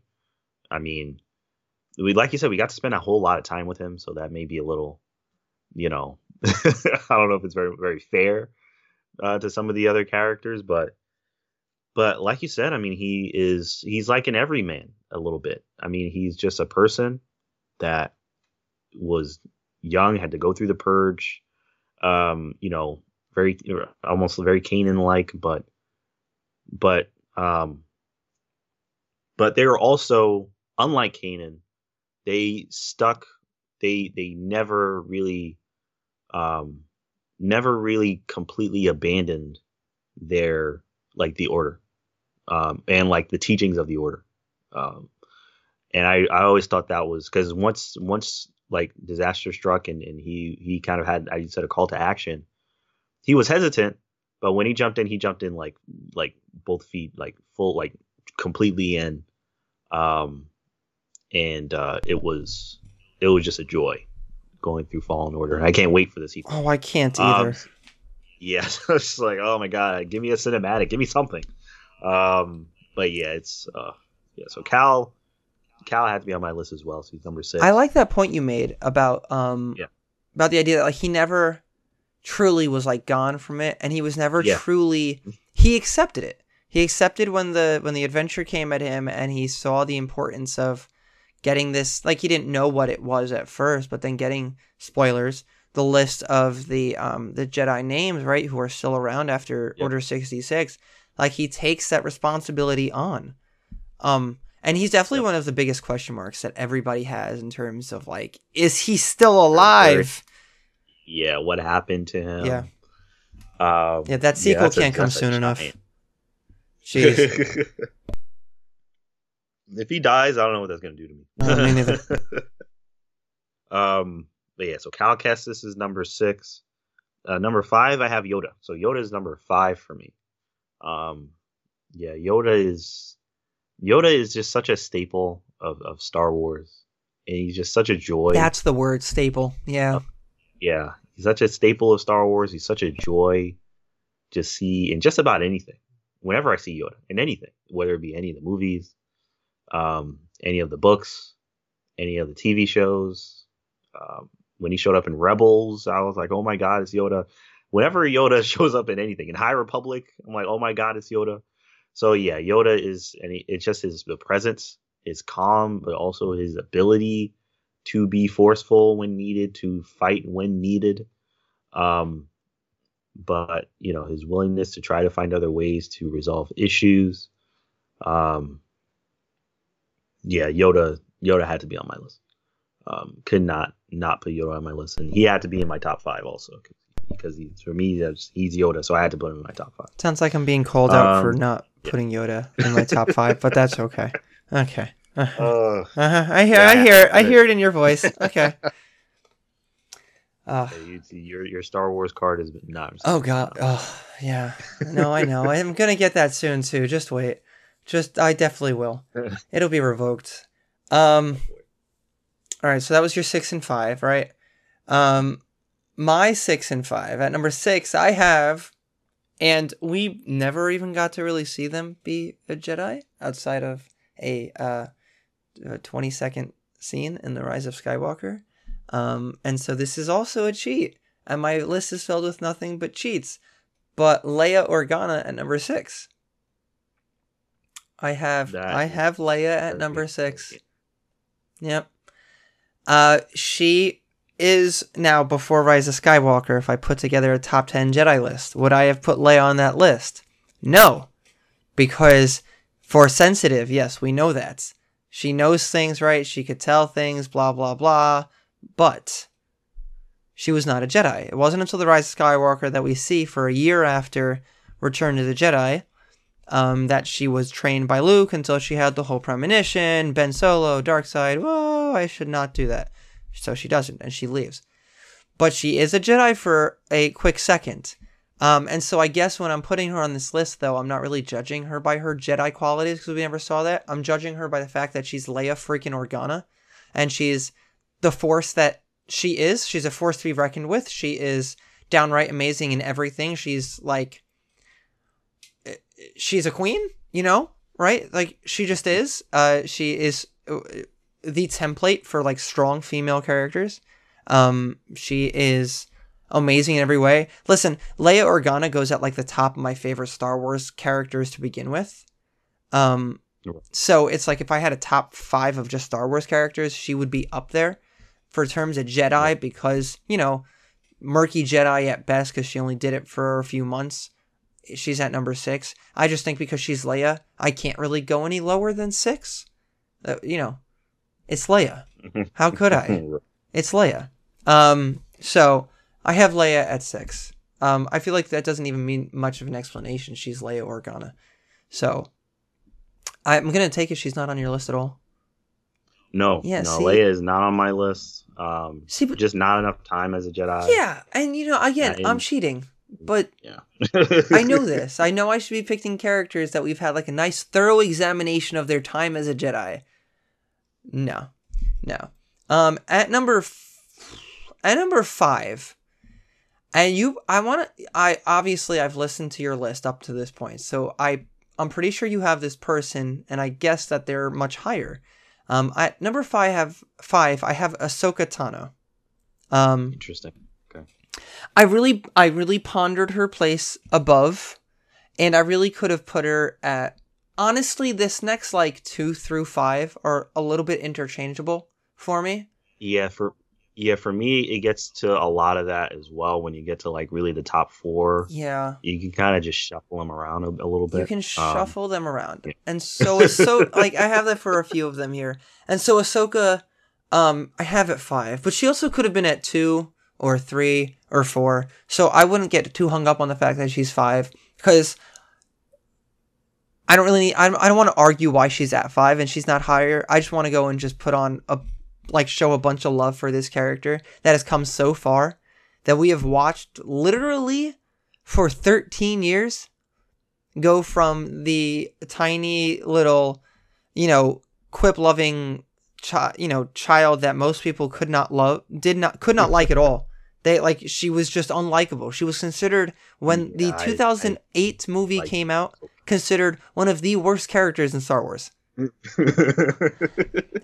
I mean, we like you said, we got to spend a whole lot of time with him, so that may be a little, you know, I don't know if it's very very fair uh, to some of the other characters, but but like you said, I mean, he is he's like an everyman a little bit. I mean, he's just a person that was young, had to go through the purge, um, you know, very almost very Kanan like, but but um, but they were also unlike Kanan. They stuck. They they never really, um, never really completely abandoned their like the order, um, and like the teachings of the order. Um, and I, I always thought that was because once once like disaster struck and, and he he kind of had I said a call to action, he was hesitant, but when he jumped in, he jumped in like like both feet like full like completely in, um, and uh, it was it was just a joy going through Fallen Order, and I can't wait for this. Sequel. Oh, I can't either. Um, yeah, so it's like, oh my god, give me a cinematic, give me something. Um, but yeah, it's uh, yeah. So Cal, Cal had to be on my list as well. So he's number six. I like that point you made about um Yeah. about the idea that like he never truly was like gone from it and he was never Yeah. truly he accepted it. He accepted when the when the adventure came at him and he saw the importance of getting this like he didn't know what it was at first, but then getting spoilers, the list of the um the Jedi names, right, who are still around after Yep. Order 66. Like he takes that responsibility on. Um and he's definitely one of the biggest question marks that everybody has in terms of like, is he still alive? yeah, what happened to him? Yeah. Um, Yeah, that sequel a- can't come a soon enough. Jeez. if he dies, I don't know what that's gonna do to me. No, me neither. um, but yeah, so Cal Kestis is number six. Uh, number five, I have Yoda. So Yoda is number five for me. Um, yeah, Yoda is Yoda is just such a staple of, of Star Wars, and he's just such a joy. That's the word staple. Yeah. yeah, he's such a staple of Star Wars. He's such a joy to see in just about anything. Whenever I see Yoda in anything, whether it be any of the movies, um, any of the books, any of the TV shows, um, when he showed up in Rebels, I was like, oh my god, it's Yoda. Whenever Yoda shows up in anything in High Republic, I'm like, oh my god, it's Yoda. So yeah, Yoda is, and he, it's just his the presence, his calm, but also his ability to be forceful when needed, to fight when needed. Um, but you know his willingness to try to find other ways to resolve issues. Um, yeah, Yoda Yoda had to be on my list. Um, could not not put Yoda on my list, and he had to be in my top five also because he, for me that's, he's Yoda, so I had to put him in my top five. Sounds like I'm being called out for Um, not putting Yoda in my top five, but that's okay. Okay. Uh-huh. Uh, Uh-huh. I hear. yeah, I hear. it. I hear it in your voice. Okay. Uh, your your Star Wars card has been not. oh God. Oh yeah. No, I know. I'm gonna get that soon too. Just wait. Just I definitely will. It'll be revoked. Um. All right. So that was your six and five, right? Um, my six and five. At number six, I have, and we never even got to really see them be a Jedi outside of a uh, a twenty second scene in the Rise of Skywalker. Um, and so this is also a cheat, and my list is filled with nothing but cheats. But Leia Organa at number six. I have That I have Leia at number six. Yep. Uh, she is now before Rise of Skywalker. If I put together a top ten Jedi list, would I have put Leia on that list? No, because Force sensitive, yes, we know that she knows things, right? She could tell things, blah blah blah. But she was not a Jedi. It wasn't until the Rise of Skywalker that we see for a year after Return to the Jedi um, that she was trained by Luke until she had the whole premonition, Ben Solo, dark side. Whoa, I should not do that. So she doesn't, and she leaves. But she is a Jedi for a quick second. Um, and so I guess when I'm putting her on this list, though, I'm not really judging her by her Jedi qualities because we never saw that. I'm judging her by the fact that she's Leia freaking Organa, and she's the Force that she is. She's a Force to be reckoned with. She is downright amazing in everything. She's like she's a queen, you know, right? Like she just is. Uh, she is uh, the template for like strong female characters. Um, she is amazing in every way. Listen, Leia Organa goes at like the top of my favorite Star Wars characters to begin with. Um, so it's like if I had a top five of just Star Wars characters, she would be up there for terms of Jedi because you know murky Jedi at best because she only did it for a few months she's at number six. I just think because she's Leia, I can't really go any lower than six. Uh, you know, it's Leia. How could I? It's Leia. Um, so I have Leia at six. Um, I feel like that doesn't even mean much of an explanation. She's Leia Organa. So I'm gonna take it she's not on your list at all. No, Yeah, no, see- Leia is not on my list. Um, See, but just not enough time as a Jedi. yeah, and you know, again, Yeah, I'm cheating, but yeah. I know this. I know I should be picking characters that we've had like a nice, thorough examination of their time as a Jedi. No, no. Um, at number, f- at number five, and you, I want to. I obviously I've listened to your list up to this point, so I, I'm pretty sure you have this person, and I guess that they're much higher. Um, at number five, have five. I have Ahsoka Tano. Um, Interesting. I really I really pondered her place above and I really could have put her at honestly this next like 2 through 5 are a little bit interchangeable for me. Yeah, for yeah, for me, it gets to a lot of that as well. When you get to like really the top four, Yeah. you can kind of just shuffle them around a, a little bit. You can Um, shuffle them around. yeah. And so so like I have that for a few of them here. And so Ahsoka um I have at 5, but she also could have been at 2 or 3 or 4. So I wouldn't get too hung up on the fact that she's 5 cuz I don't really need, I don't, don't want to argue why she's at 5 and she's not higher. I just want to go and just put on a like show a bunch of love for this character that has come so far that we have watched literally for 13 years go from the tiny little, you know, quip loving chi- you know, child that most people could not love, did not could not like at all. They like she was just unlikable. She was considered when the Yeah, I- I 2008 movie came out considered one of the worst characters in Star Wars.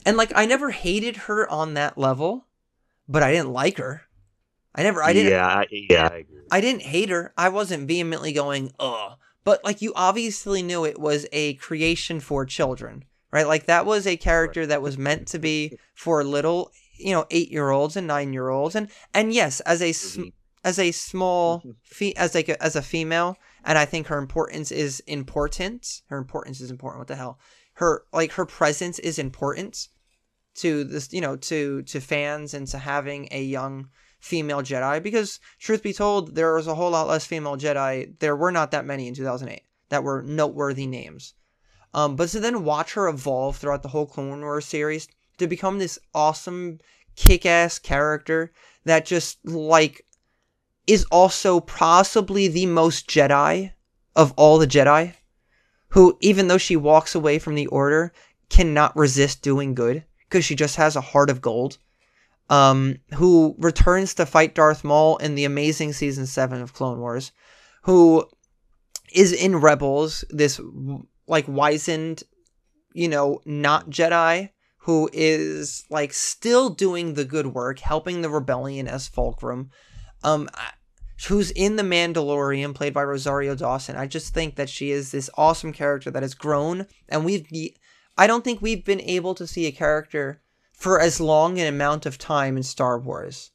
And like I never hated her on that level, but I didn't like her. I never I didn't Yeah, I, yeah, I agree. I didn't hate her. I wasn't vehemently going, ugh. But like you obviously knew it was a creation for children, right? Like that was a character that was meant to be for little, you know, eight year olds and nine year olds, and and yes, as a sm- as a small fe- as like a, as a female, and I think her importance is important. Her importance is important. What the hell? Her like her presence is important to this, you know, to to fans and to having a young female Jedi because truth be told, there was a whole lot less female Jedi. There were not that many in 2008 that were noteworthy names. Um, but to then watch her evolve throughout the whole Clone Wars series to become this awesome, kick-ass character that just like is also possibly the most Jedi of all the Jedi, who even though she walks away from the Order, cannot resist doing good because she just has a heart of gold um, who returns to fight Darth Maul in the amazing season seven of Clone Wars, who is in Rebels, this like wizened, you know, not Jedi, who is like still doing the good work, helping the rebellion as Fulcrum, um, who's in the Mandalorian, played by Rosario Dawson. I just think that she is this awesome character that has grown, and we've. Be- I don't think we've been able to see a character for as long an amount of time in Star Wars.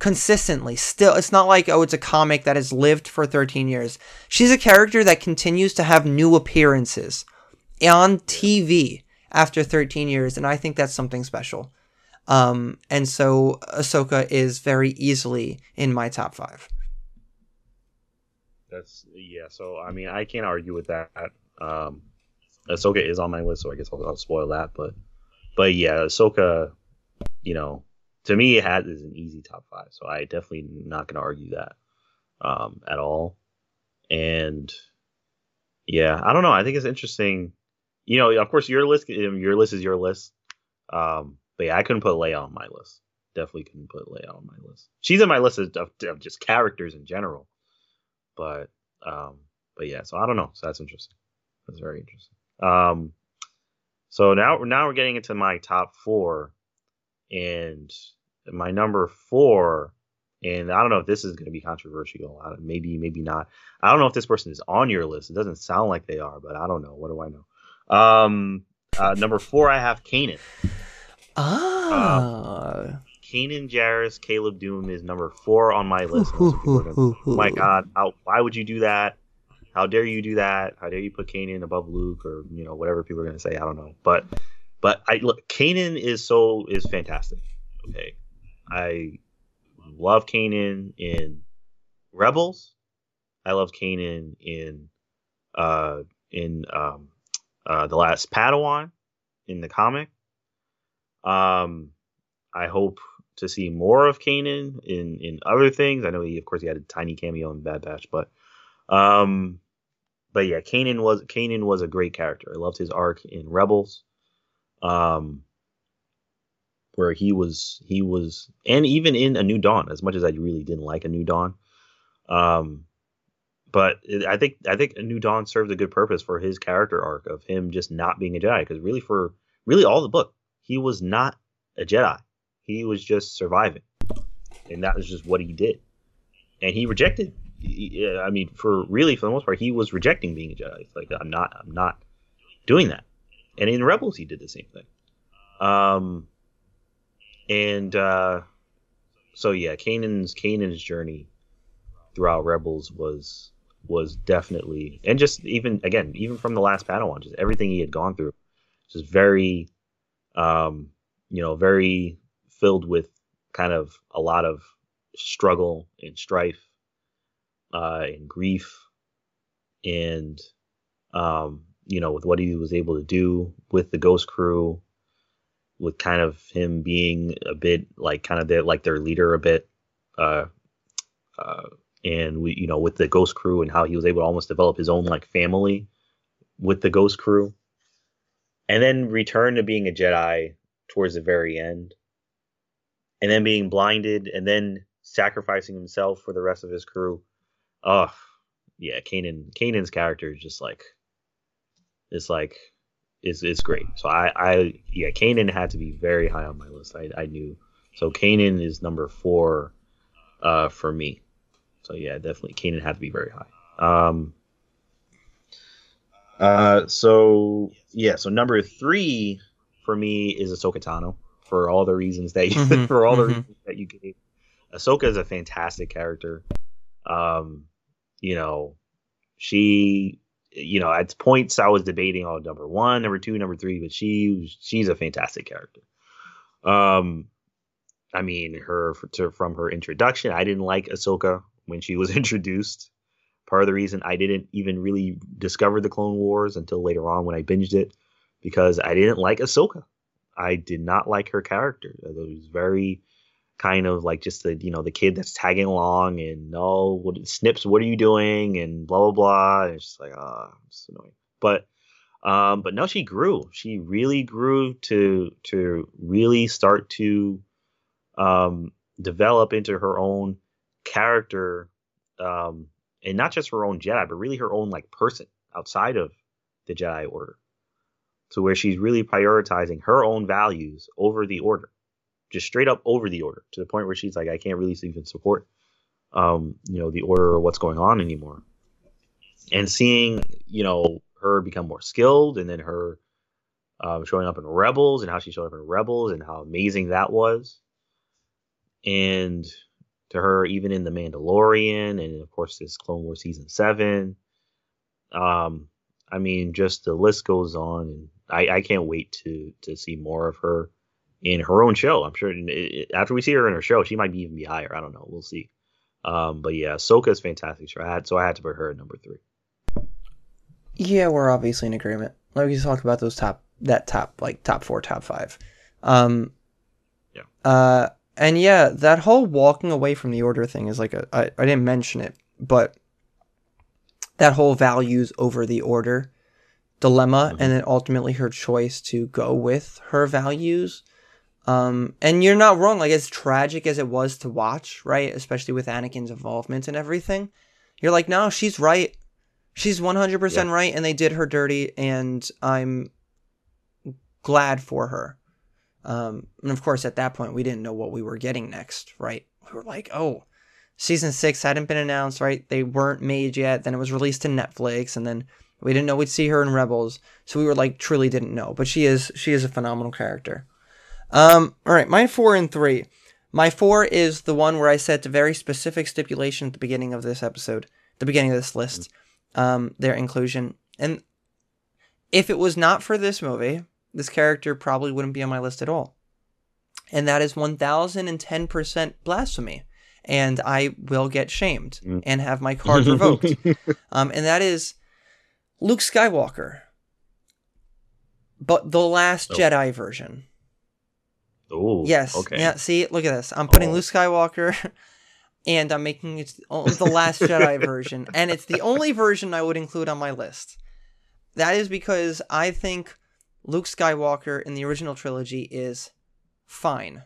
Consistently. Still, it's not like, oh, it's a comic that has lived for 13 years. She's a character that continues to have new appearances on TV after 13 years, and I think that's something special. Um, and so Ahsoka is very easily in my top five. That's yeah. So I mean, I can't argue with that. Um, Ahsoka is on my list, so I guess I'll, I'll spoil that. But but yeah, Ahsoka, you know, to me, it has is an easy top five. So I definitely not going to argue that um, at all. And yeah, I don't know. I think it's interesting. You know, of course, your list, your list is your list. Um, but yeah, I couldn't put Leia on my list. Definitely couldn't put Leia on my list. She's in my list of, of, of just characters in general. But um, but yeah, so I don't know. So that's interesting. That's very interesting. Um, so now now we're getting into my top four, and my number four, and I don't know if this is going to be controversial. Maybe maybe not. I don't know if this person is on your list. It doesn't sound like they are, but I don't know. What do I know? Um, uh, number four, I have Kanan. Ah. Kanan Jarrus, Caleb Dume is number four on my list. Gonna- oh my god, how, why would you do that? how dare you do that? How dare you put Kanan above Luke or you know whatever people are gonna say? I don't know, but but I look Kanan is so is fantastic. Okay, I love Kanan in Rebels. I love Kanan in uh in um uh the last Padawan in the comic. Um, I hope to see more of Kanan in in other things. I know he, of course, he had a tiny cameo in Bad Batch, but um, but yeah, Kanan was Kanan was a great character. I loved his arc in Rebels, um, where he was he was, and even in A New Dawn. As much as I really didn't like A New Dawn, um, but I think I think A New Dawn served a good purpose for his character arc of him just not being a Jedi. Because really, for really all the book, he was not a Jedi. He was just surviving, and that was just what he did. And he rejected. I mean, for really, for the most part, he was rejecting being a Jedi. It's like I'm not, I'm not doing that. And in Rebels, he did the same thing. Um, and uh, so yeah, Kanan's Kanan's journey throughout Rebels was was definitely, and just even again, even from the last Padawan, just everything he had gone through, just very, um, you know, very filled with kind of a lot of struggle and strife uh, and grief and um, you know with what he was able to do with the ghost crew with kind of him being a bit like kind of their like their leader a bit uh, uh, and we you know with the ghost crew and how he was able to almost develop his own like family with the ghost crew and then return to being a jedi towards the very end and then being blinded and then sacrificing himself for the rest of his crew. Oh, yeah, Kanan Kanan's character is just like it's like is is great. So I I yeah, Kanan had to be very high on my list. I I knew. So Kanan is number 4 uh for me. So yeah, definitely Kanan had to be very high. Um uh so yeah, so number 3 for me is Ahsoka Tano for all the reasons that you mm-hmm, for all mm-hmm. the reasons that you gave. Ahsoka is a fantastic character. Um, you know, she, you know, at points I was debating on number one, number two, number three, but she she's a fantastic character. Um, I mean, her to, from her introduction, I didn't like Ahsoka when she was introduced. Part of the reason I didn't even really discover the Clone Wars until later on when I binged it, because I didn't like Ahsoka. I did not like her character. It was very kind of like just the you know the kid that's tagging along and no oh, what snips what are you doing and blah blah blah and it's just like ah oh, it's annoying but um but no she grew she really grew to to really start to um develop into her own character um and not just her own jedi but really her own like person outside of the jedi order to where she's really prioritizing her own values over the order, just straight up over the order, to the point where she's like, I can't really even support, um, you know, the order or what's going on anymore. And seeing, you know, her become more skilled, and then her um, showing up in Rebels, and how she showed up in Rebels, and how amazing that was, and to her even in the Mandalorian, and of course this Clone Wars season seven. Um, I mean, just the list goes on, and I, I can't wait to to see more of her in her own show. I'm sure it, after we see her in her show, she might be even be higher. I don't know. We'll see. Um, but yeah, Soka is fantastic. So I had so I had to put her at number three. Yeah, we're obviously in agreement. Like we talk about those top that top like top four, top five. Um, yeah. Uh, and yeah, that whole walking away from the order thing is like a I, I didn't mention it, but that whole values over the order dilemma mm-hmm. and then ultimately her choice to go with her values. Um, and you're not wrong. Like as tragic as it was to watch, right? Especially with Anakin's involvement and everything, you're like, no, she's right. She's 100% yeah. right, and they did her dirty, and I'm glad for her. Um, and of course, at that point, we didn't know what we were getting next, right? We were like, oh, season six hadn't been announced, right? They weren't made yet. Then it was released to Netflix, and then we didn't know we'd see her in Rebels, so we were like truly didn't know. But she is she is a phenomenal character. Um, all right, my four and three. My four is the one where I set a very specific stipulation at the beginning of this episode, the beginning of this list, um, their inclusion. And if it was not for this movie, this character probably wouldn't be on my list at all. And that is 1010% blasphemy. And I will get shamed Mm. and have my card revoked. Um, and that is Luke Skywalker, but the Last Oh. Jedi version. Oh, Yes. Okay. Yeah. See, look at this. I'm putting Oh. Luke Skywalker, and I'm making it the Last Jedi version, and it's the only version I would include on my list. That is because I think Luke Skywalker in the original trilogy is fine.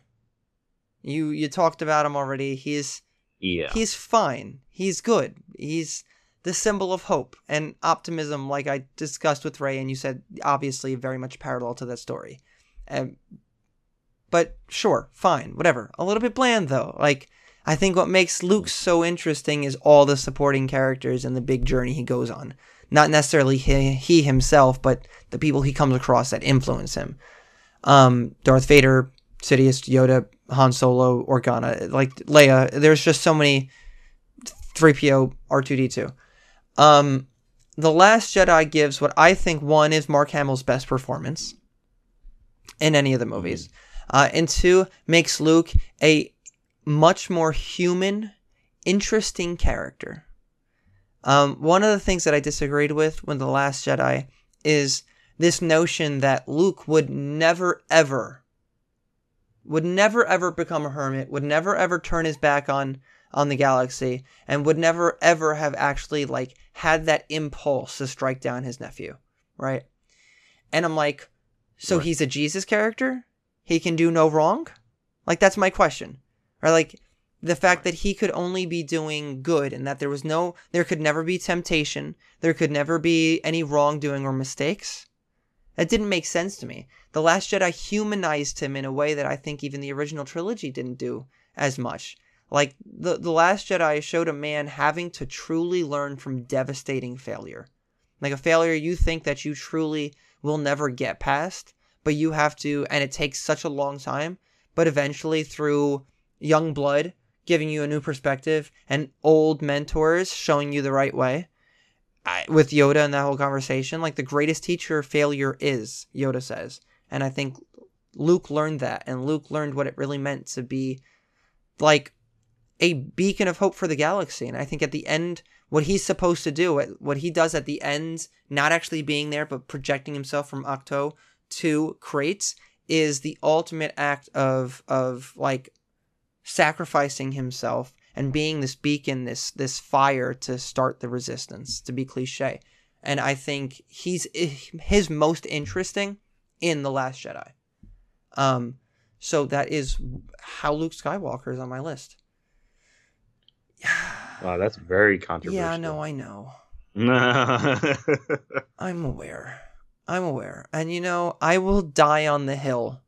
You you talked about him already. He's Yeah. he's fine. He's good. He's the symbol of hope and optimism, like I discussed with Rey, and you said obviously very much parallel to that story. Um, but sure, fine, whatever. A little bit bland though. Like I think what makes Luke so interesting is all the supporting characters and the big journey he goes on. Not necessarily he, he himself, but the people he comes across that influence him. Um, Darth Vader, Sidious, Yoda, Han Solo, Organa, like Leia. There's just so many 3PO, R2D2. Um, the Last Jedi gives what I think one is Mark Hamill's best performance in any of the movies, uh, and two makes Luke a much more human, interesting character. Um, one of the things that I disagreed with when the Last Jedi is this notion that Luke would never ever would never ever become a hermit, would never ever turn his back on on the galaxy, and would never ever have actually like had that impulse to strike down his nephew, right? And I'm like, so Right. he's a Jesus character? He can do no wrong? Like that's my question. Or like the fact that he could only be doing good and that there was no there could never be temptation, there could never be any wrongdoing or mistakes. That didn't make sense to me. The Last Jedi humanized him in a way that I think even the original trilogy didn't do as much. Like the the Last Jedi showed a man having to truly learn from devastating failure. Like a failure you think that you truly will never get past, but you have to and it takes such a long time, but eventually through young blood giving you a new perspective and old mentors showing you the right way. I, with Yoda and that whole conversation, like the greatest teacher failure is, Yoda says. And I think Luke learned that, and Luke learned what it really meant to be like a beacon of hope for the galaxy. And I think at the end, what he's supposed to do, what- he does at the end, not actually being there, but projecting himself from Ahch-To to Krates, is the ultimate act of of like sacrificing himself and being this beacon, this this fire to start the resistance. To be cliche, and I think he's his most interesting in the Last Jedi. Um, so that is how Luke Skywalker is on my list. Wow, that's very controversial. Yeah, no, I know. I. I'm aware. I'm aware. And you know, I will die on the hill.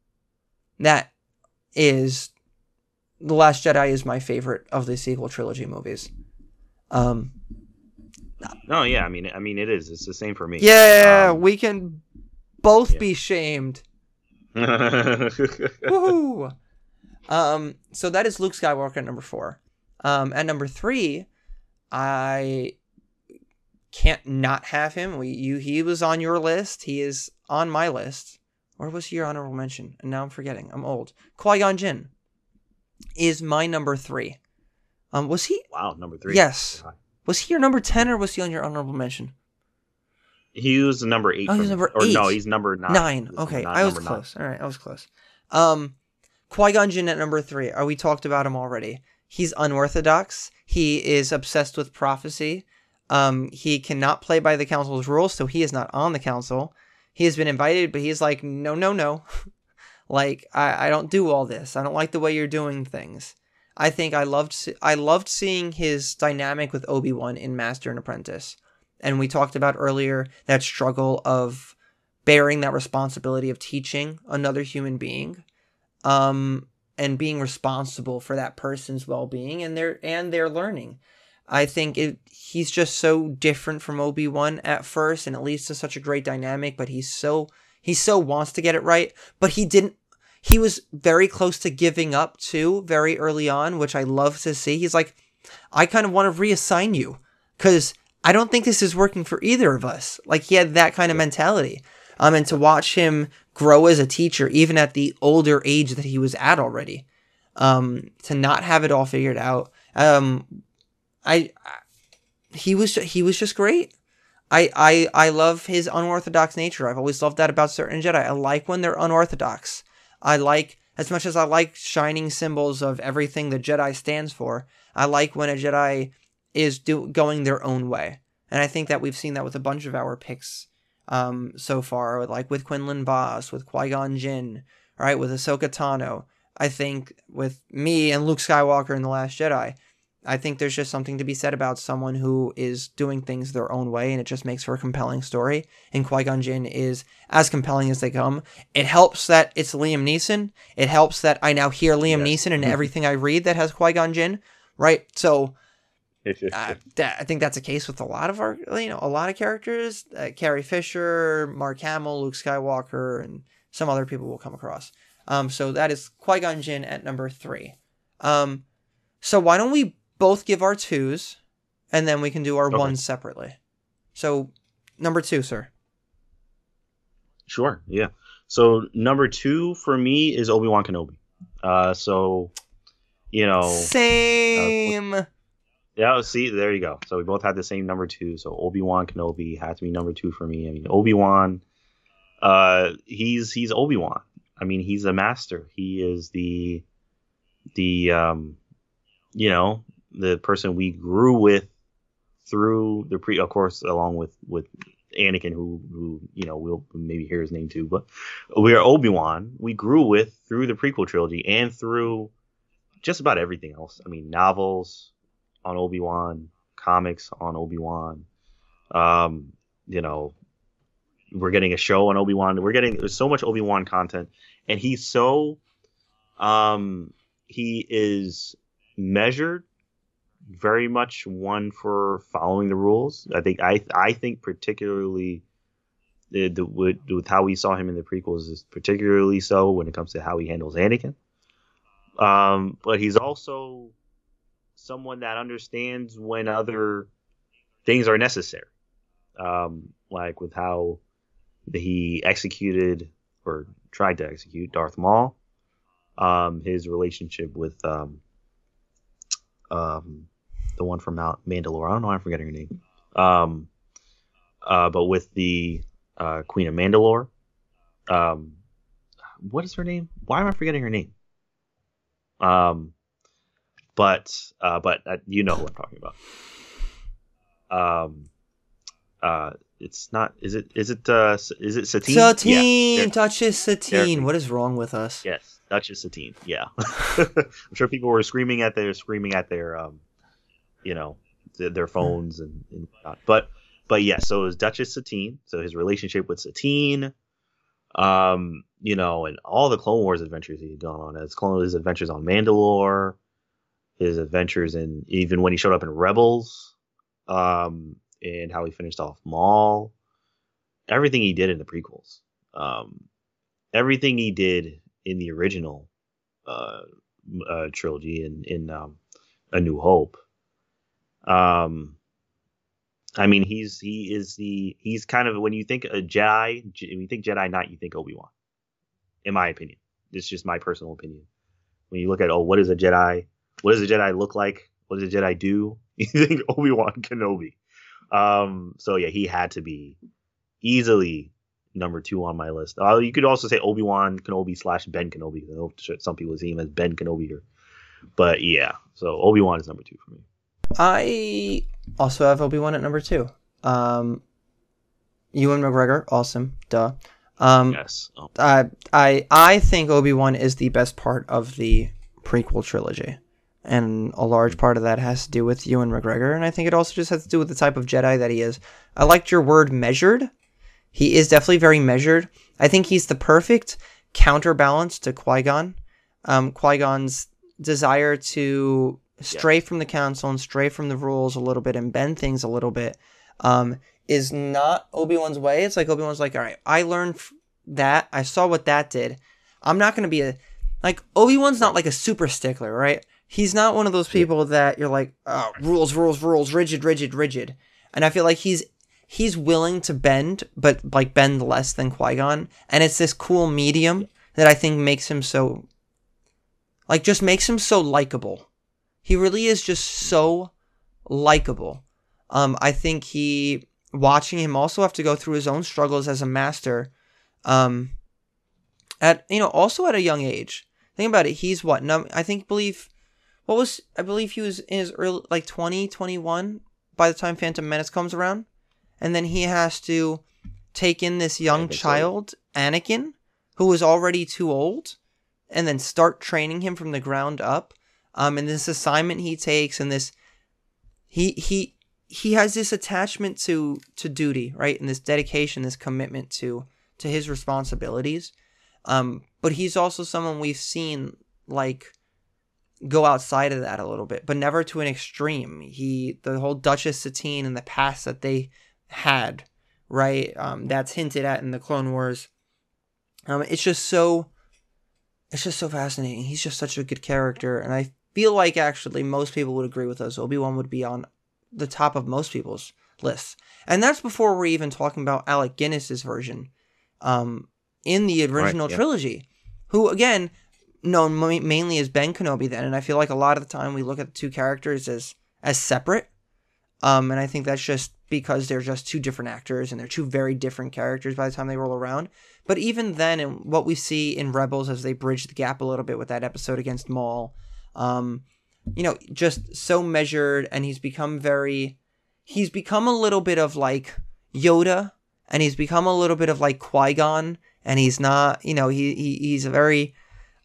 That is The Last Jedi is my favorite of the sequel trilogy movies. Um no, yeah, I mean, I mean, it is. It's the same for me. yeah, Um, we can both yeah. be shamed. Woohoo! Um, so that is Luke Skywalker at number four. Um, at number three, I can't not have him. We you he was on your list. He is on my list. Or was he your honorable mention? And now I'm forgetting. I'm old. Qui Gon Jinn is my number three. Um, was he wow, number three. Yes. was he your number ten or was he on your honorable mention? He was number eight. Oh, he's number or no, he's number nine. Nine. Okay, I was number nine. close. All right, I was close. Um, Qui Gon Jinn at number three. Are we talked about him already? He's unorthodox. He is obsessed with prophecy. Um, he cannot play by the council's rules, so he is not on the council. He has been invited, but he's like, no, no, no. like, I, I don't do all this. I don't like the way you're doing things. I think I loved I loved seeing his dynamic with Obi Wan in Master and Apprentice, and we talked about earlier that struggle of bearing that responsibility of teaching another human being, um, and being responsible for that person's well being and their and their learning. I think it, he's just so different from Obi Wan at first, and it leads to such a great dynamic. But he's so he so wants to get it right, but he didn't. He was very close to giving up too, very early on, which I love to see. He's like, I kind of want to reassign you because I don't think this is working for either of us. Like he had that kind of mentality. Um, and to watch him grow as a teacher, even at the older age that he was at already, um, to not have it all figured out. Um, I, I he was he was just great. I, I I love his unorthodox nature. I've always loved that about certain Jedi. I like when they're unorthodox. I like as much as I like shining symbols of everything the Jedi stands for. I like when a Jedi is do, going their own way, and I think that we've seen that with a bunch of our picks um, so far, like with Quinlan Vos, with Qui Gon Jinn, right, with Ahsoka Tano. I think with me and Luke Skywalker in the Last Jedi, I think there's just something to be said about someone who is doing things their own way, and it just makes for a compelling story. And Qui Gon Jinn is as compelling as they come. It helps that it's Liam Neeson. It helps that I now hear Liam yes. Neeson in everything I read that has Qui Gon Jinn, right? So. that, I think that's a case with a lot of our, you know, a lot of characters. Uh, Carrie Fisher, Mark Hamill, Luke Skywalker, and some other people will come across. Um, so that is Qui Gon Jinn at number three. Um, so why don't we both give our twos, and then we can do our okay. ones separately. So, number two, sir. Sure. Yeah. So number two for me is Obi Wan Kenobi. Uh, so, you know, same. Uh, yeah. See, there you go. So we both had the same number two. So Obi Wan Kenobi had to be number two for me. I mean, Obi Wan. Uh, he's he's Obi Wan. I mean, he's a master. He is the the um, you know, the person we grew with through the pre, of course, along with with Anakin, who who you know we'll maybe hear his name too, but we are Obi Wan. We grew with through the prequel trilogy and through just about everything else. I mean, novels on Obi Wan, comics on Obi Wan. Um, you know, we're getting a show on Obi Wan. We're getting there's so much Obi Wan content, and he's so um he is measured very much one for following the rules. I think I I think particularly the, the with, with how we saw him in the prequels is particularly so when it comes to how he handles Anakin. Um, but he's also someone that understands when other things are necessary. Um, like with how he executed or tried to execute Darth Maul. Um, his relationship with um, um, the one from Mount Mandalore. I don't know why I'm forgetting her name. Um, uh, but with the uh, Queen of Mandalore. Um, what is her name? Why am I forgetting her name? Um, but uh, but uh, you know who I'm talking about. Um, uh, it's not. Is it? Is it? Uh, is it Satine? Satine, yeah, Duchess Satine. What is wrong with us? Yes, Duchess Satine. Yeah, I'm sure people were screaming at their screaming at their um you know their phones and, and whatnot. But but yeah, so it was Duchess Satine. So his relationship with Satine, um, you know, and all the Clone Wars adventures he had gone on. His Clone his adventures on Mandalore, his adventures in even when he showed up in Rebels, um, and how he finished off Maul. Everything he did in the prequels, um, everything he did in the original uh, uh, trilogy in in um, A New Hope um, I mean, he's he is the he's kind of when you think a Jedi, when you think Jedi Knight, you think Obi Wan. In my opinion, it's just my personal opinion. When you look at oh, what is a Jedi? What does a Jedi look like? What does a Jedi do? You think Obi Wan Kenobi. Um, so yeah, he had to be easily number two on my list. Uh, you could also say Obi Wan Kenobi slash Ben Kenobi. I know some people see him as Ben Kenobi here, but yeah. So Obi Wan is number two for me. I also have Obi Wan at number two. Um, Ewan McGregor, awesome, duh. Um, yes. Oh. I I I think Obi Wan is the best part of the prequel trilogy, and a large part of that has to do with Ewan McGregor, and I think it also just has to do with the type of Jedi that he is. I liked your word measured. He is definitely very measured. I think he's the perfect counterbalance to Qui Gon. Um, Qui Gon's desire to stray yeah. from the council and stray from the rules a little bit and bend things a little bit um, is not Obi-Wan's way. It's like Obi-Wan's like, all right, I learned f- that. I saw what that did. I'm not going to be a, like, Obi-Wan's not like a super stickler, right? He's not one of those people that you're like, oh, rules, rules, rules, rigid, rigid, rigid. and I feel like he's he's willing to bend, but like bend less than Qui Gon, and it's this cool medium that I think makes him so, like, just makes him so likable. He really is just so likable. Um, I think he watching him also have to go through his own struggles as a master. Um, at you know also at a young age. Think about it. He's what? No, I think believe what was I believe he was in his early like 20, 21 by the time Phantom Menace comes around, and then he has to take in this young child, so. Anakin, who was already too old, and then start training him from the ground up. Um, and this assignment he takes, and this he he he has this attachment to to duty, right, and this dedication, this commitment to to his responsibilities. Um, but he's also someone we've seen like go outside of that a little bit, but never to an extreme. He the whole Duchess Satine and the past that they had, right? Um, that's hinted at in the Clone Wars. Um, it's just so it's just so fascinating. He's just such a good character, and I feel like actually most people would agree with us. Obi Wan would be on the top of most people's lists, and that's before we're even talking about Alec Guinness's version, um, in the original right, yeah. trilogy, who again known mainly as Ben Kenobi then, and I feel like a lot of the time we look at the two characters as as separate. Um, and I think that's just because they're just two different actors and they're two very different characters by the time they roll around. But even then, and what we see in Rebels as they bridge the gap a little bit with that episode against Maul, um, you know, just so measured, and he's become very, he's become a little bit of like Yoda, and he's become a little bit of like Qui Gon, and he's not, you know, he, he he's a very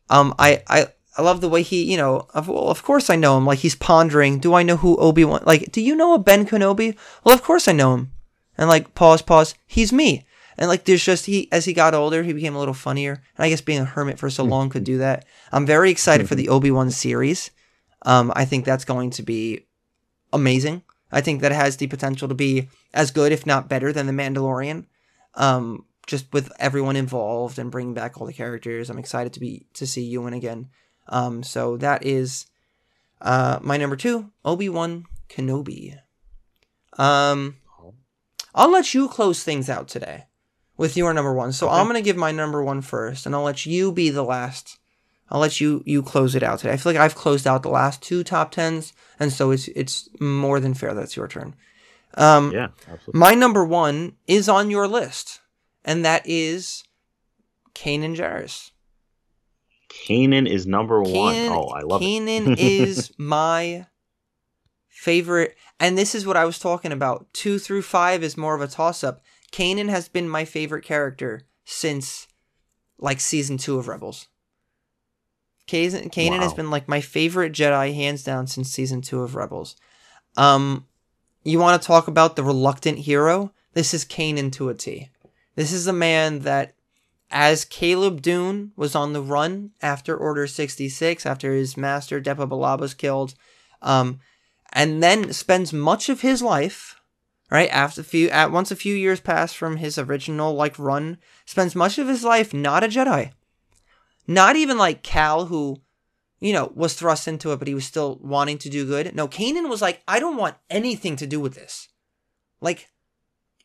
um, I, I, I love the way he, you know, of, well, of course I know him. Like he's pondering, do I know who Obi Wan? Like, do you know a Ben Kenobi? Well, of course I know him. And like, pause, pause. He's me. And like, there's just he as he got older, he became a little funnier. And I guess being a hermit for so long could do that. I'm very excited for the Obi Wan series. Um, I think that's going to be amazing. I think that has the potential to be as good, if not better, than the Mandalorian. Um, just with everyone involved and bringing back all the characters. I'm excited to be to see Ewan again. Um, so that is uh, my number two, Obi Wan Kenobi. Um, I'll let you close things out today with your number one. So okay. I'm gonna give my number one first, and I'll let you be the last. I'll let you you close it out today. I feel like I've closed out the last two top tens, and so it's it's more than fair that it's your turn. Um, yeah, absolutely. My number one is on your list and that is Kanan Jarrus. Kanan is number one. Oh, I love it. Kanan it. is my favorite, and this is what I was talking about. Two through five is more of a toss up. Kanan has been my favorite character since like season two of Rebels. Kanan, wow. has been like my favorite Jedi hands down since season two of Rebels. Um, you want to talk about the reluctant hero? This is Kanan to a T. This is a man that, as Caleb Dume was on the run after Order 66, after his master Depa Billaba was killed, um, and then spends much of his life, right after a few, at once a few years pass from his original like run, spends much of his life not a Jedi, not even like Cal who you know, was thrust into it, but he was still wanting to do good. No, Kanan was like, I don't want anything to do with this. Like,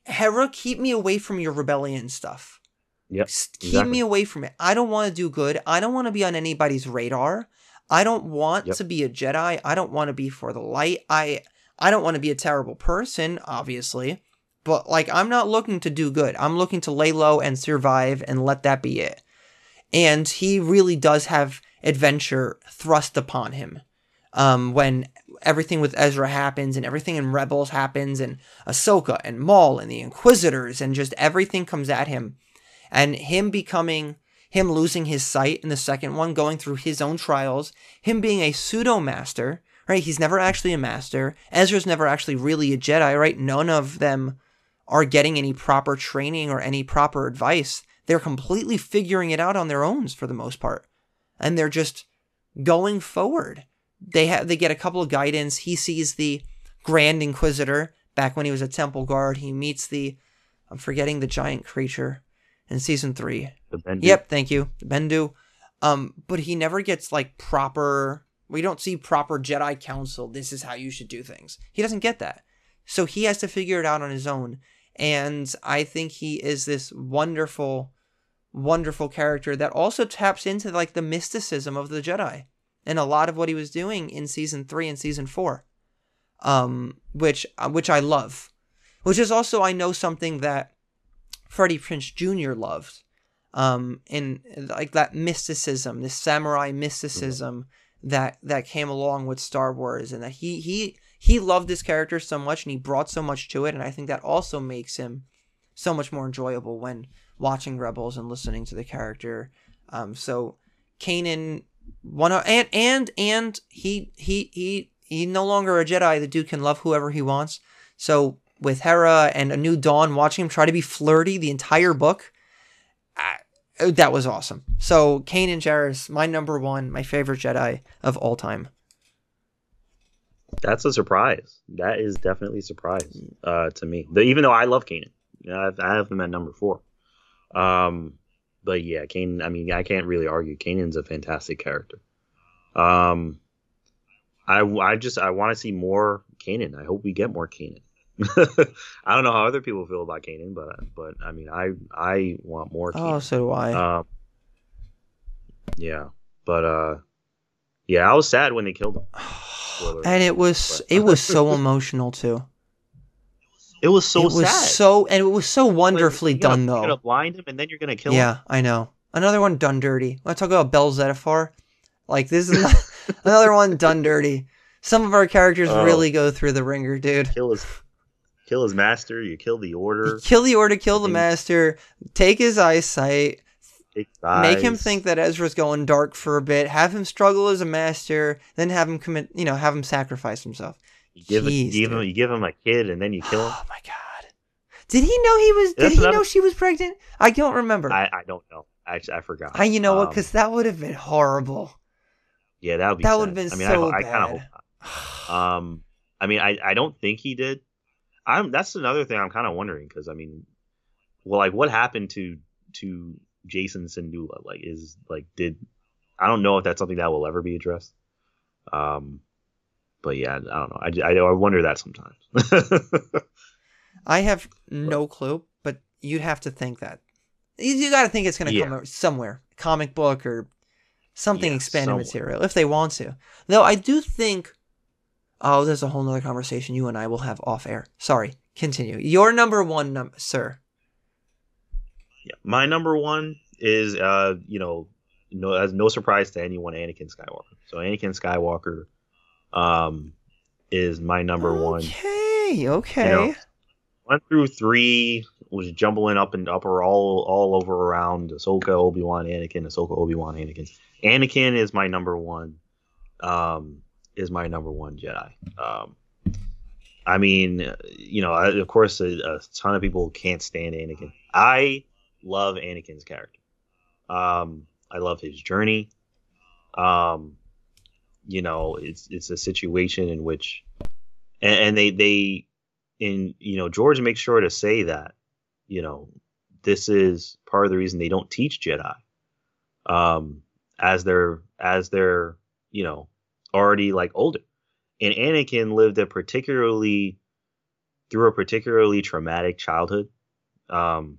Hera, keep me away from your rebellion stuff. Yep. Keep exactly. me away from it. I don't want to do good. I don't want to be on anybody's radar. I don't want yep. to be a Jedi. I don't want to be for the light. I I don't want to be a terrible person, obviously. But like I'm not looking to do good. I'm looking to lay low and survive and let that be it. And he really does have adventure thrust upon him. Um, when everything with Ezra happens and everything in Rebels happens and Ahsoka and Maul and the Inquisitors and just everything comes at him. And him becoming, him losing his sight in the second one, going through his own trials, him being a pseudo master, right? He's never actually a master. Ezra's never actually really a Jedi, right? None of them are getting any proper training or any proper advice. They're completely figuring it out on their own for the most part. And they're just going forward they have they get a couple of guidance. He sees the Grand Inquisitor back when he was a temple guard. He meets the I'm forgetting the giant creature in season three. The Bendu. Yep, thank you, the Bendu. Um, but he never gets like proper. We don't see proper Jedi council. This is how you should do things. He doesn't get that. So he has to figure it out on his own. And I think he is this wonderful, wonderful character that also taps into like the mysticism of the Jedi and a lot of what he was doing in season three and season four, um, which uh, which I love, which is also I know something that Freddie Prinze Jr. loved, um, in like that mysticism, this samurai mysticism that that came along with Star Wars, and that he he he loved this character so much and he brought so much to it, and I think that also makes him so much more enjoyable when watching Rebels and listening to the character. Um, so Kanan one and and and he he he he no longer a Jedi. The dude can love whoever he wants. So with Hera and a new Dawn, watching him try to be flirty the entire book, that was awesome. So Kanan Jarrus, my number one, my favorite Jedi of all time. That's a surprise. That is definitely a surprise uh, to me. Even though I love Kanan, I, have him at number four. Um, but yeah, Kanan. I mean, I can't really argue. Kanan's a fantastic character. Um, I I just I want to see more Kanan. I hope we get more Kanan. I don't know how other people feel about Kanan, but but I mean, I I want more. Kanan. Oh, so do I. Um, yeah, but uh, yeah, I was sad when they killed him. and it was it was so emotional too. It was so it was sad. so and it was so wonderfully like, done gonna, though. You're gonna blind him and then you're gonna kill yeah, him. Yeah, I know. Another one done dirty. I talk about Bell Zettifar, like this is another one done dirty. Some of our characters oh. really go through the ringer, dude. Kill his kill his master, you kill the order. You kill the order, kill the master, take his eyesight, Take eyes. make him think that Ezra's going dark for a bit, have him struggle as a master, then have him commit, you know, have him sacrifice himself. You give, Jeez, you give him, you give him a kid, and then you kill him. Oh my god! Did he know he was? Did he another... know she was pregnant? I don't remember. I, I don't know. Actually, I forgot. I, you know um, what? Because that would have been horrible. Yeah, that would be. That would have been I mean, so I, I kind of hope. um, I mean, I, I don't think he did. I'm. That's another thing I'm kind of wondering because I mean, well, like what happened to to Jacen Syndulla? Like, is like did I don't know if that's something that will ever be addressed. Um, but yeah, I don't know. I, I, I wonder that sometimes. I have no clue, but you'd have to think that. You, you got to think it's going to yeah. come somewhere, comic book or something yeah, expanded somewhere. material if they want to. Though I do think. Oh, there's a whole nother conversation you and I will have off air. Sorry, continue. Your number one, num- sir. Yeah, my number one is, uh, you know, no, as no surprise to anyone, Anakin Skywalker. So Anakin Skywalker um, is my number okay, one. Okay, okay. You know, one through three was jumbling up and upper all all over around Ahsoka, Obi Wan, Anakin, Ahsoka, Obi Wan, Anakin. Anakin is my number one. Um, is my number one Jedi. Um, I mean, you know, of course, a, a, ton of people can't stand Anakin. I love Anakin's character. Um, I love his journey. Um, you know, it's it's a situation in which, and, and they they, in you know, George makes sure to say that, you know, this is part of the reason they don't teach Jedi, um, as they're as they're you know already like older, and Anakin lived a particularly through a particularly traumatic childhood. Um,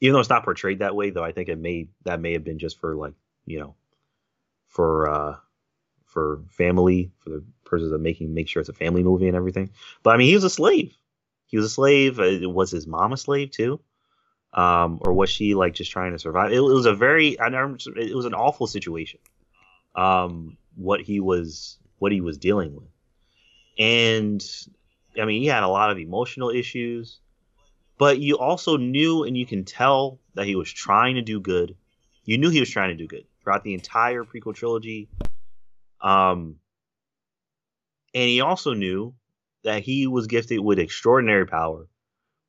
even though it's not portrayed that way, though, I think it may that may have been just for like you know, for uh, for family, for the purposes of making make sure it's a family movie and everything. But I mean, he was a slave. He was a slave. Uh, was his mom a slave too? Um, or was she like just trying to survive? It, it was a very, I never, it was an awful situation. Um, what he was, what he was dealing with, and I mean, he had a lot of emotional issues, but you also knew and you can tell that he was trying to do good. You knew he was trying to do good throughout the entire prequel trilogy. Um, and he also knew that he was gifted with extraordinary power.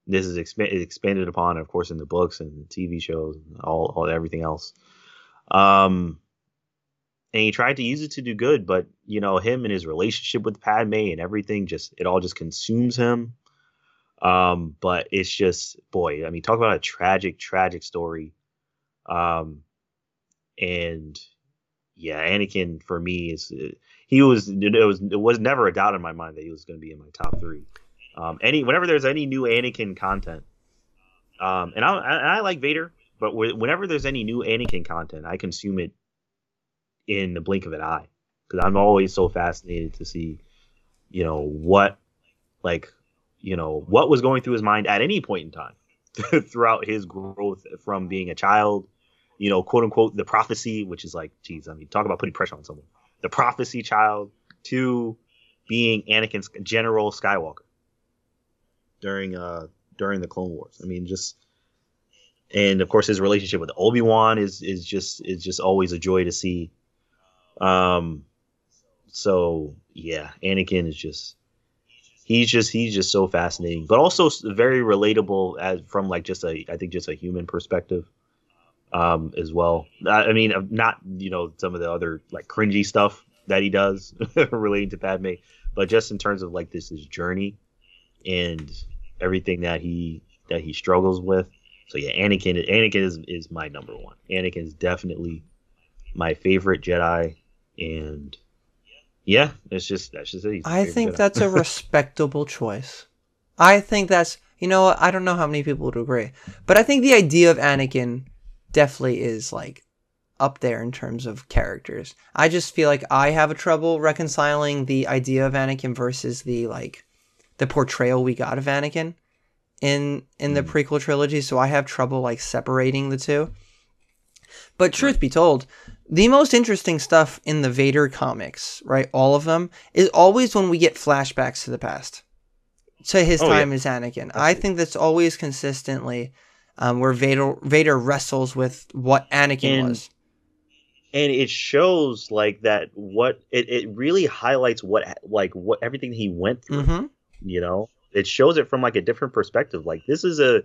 This is exp- expanded upon, of course, in the books and the TV shows and all, all everything else. Um, and he tried to use it to do good, but you know, him and his relationship with Padme and everything just it all just consumes him. Um, but it's just boy, I mean, talk about a tragic, tragic story. Um, and yeah, Anakin for me is he was it was it was never a doubt in my mind that he was going to be in my top three. Um, any whenever there's any new Anakin content, um, and I and I like Vader, but whenever there's any new Anakin content, I consume it in the blink of an eye because I'm always so fascinated to see, you know, what like, you know, what was going through his mind at any point in time throughout his growth from being a child, you know, quote unquote, the prophecy, which is like, geez, I mean, talk about putting pressure on someone, the prophecy child to being Anakin's General Skywalker during uh during the Clone Wars. I mean, just and of course his relationship with Obi Wan is is just is just always a joy to see. Um, so yeah, Anakin is just he's just he's just so fascinating, but also very relatable as from like just a I think just a human perspective, um, as well. I, mean, not you know some of the other like cringy stuff that he does relating to Padme, but just in terms of like this his journey and everything that he that he struggles with. So yeah, Anakin Anakin is is my number one. Anakin is definitely my favorite Jedi, and yeah, it's just that's just it. I think that's a respectable choice. I think that's you know I don't know how many people would agree, but I think the idea of Anakin definitely is like up there in terms of characters. I just feel like I have a trouble reconciling the idea of Anakin versus the like the portrayal we got of Anakin in in the Mm. prequel trilogy, so I have trouble like separating the two. But truth be told, the most interesting stuff in the Vader comics, right, all of them, is always when we get flashbacks to the past. To his Oh, yeah. time as Anakin. I think that's always consistently um, where Vader Vader wrestles with what Anakin And- was. and it shows like that what it, it really highlights what like what everything he went through hmm you know it shows it from like a different perspective like this is a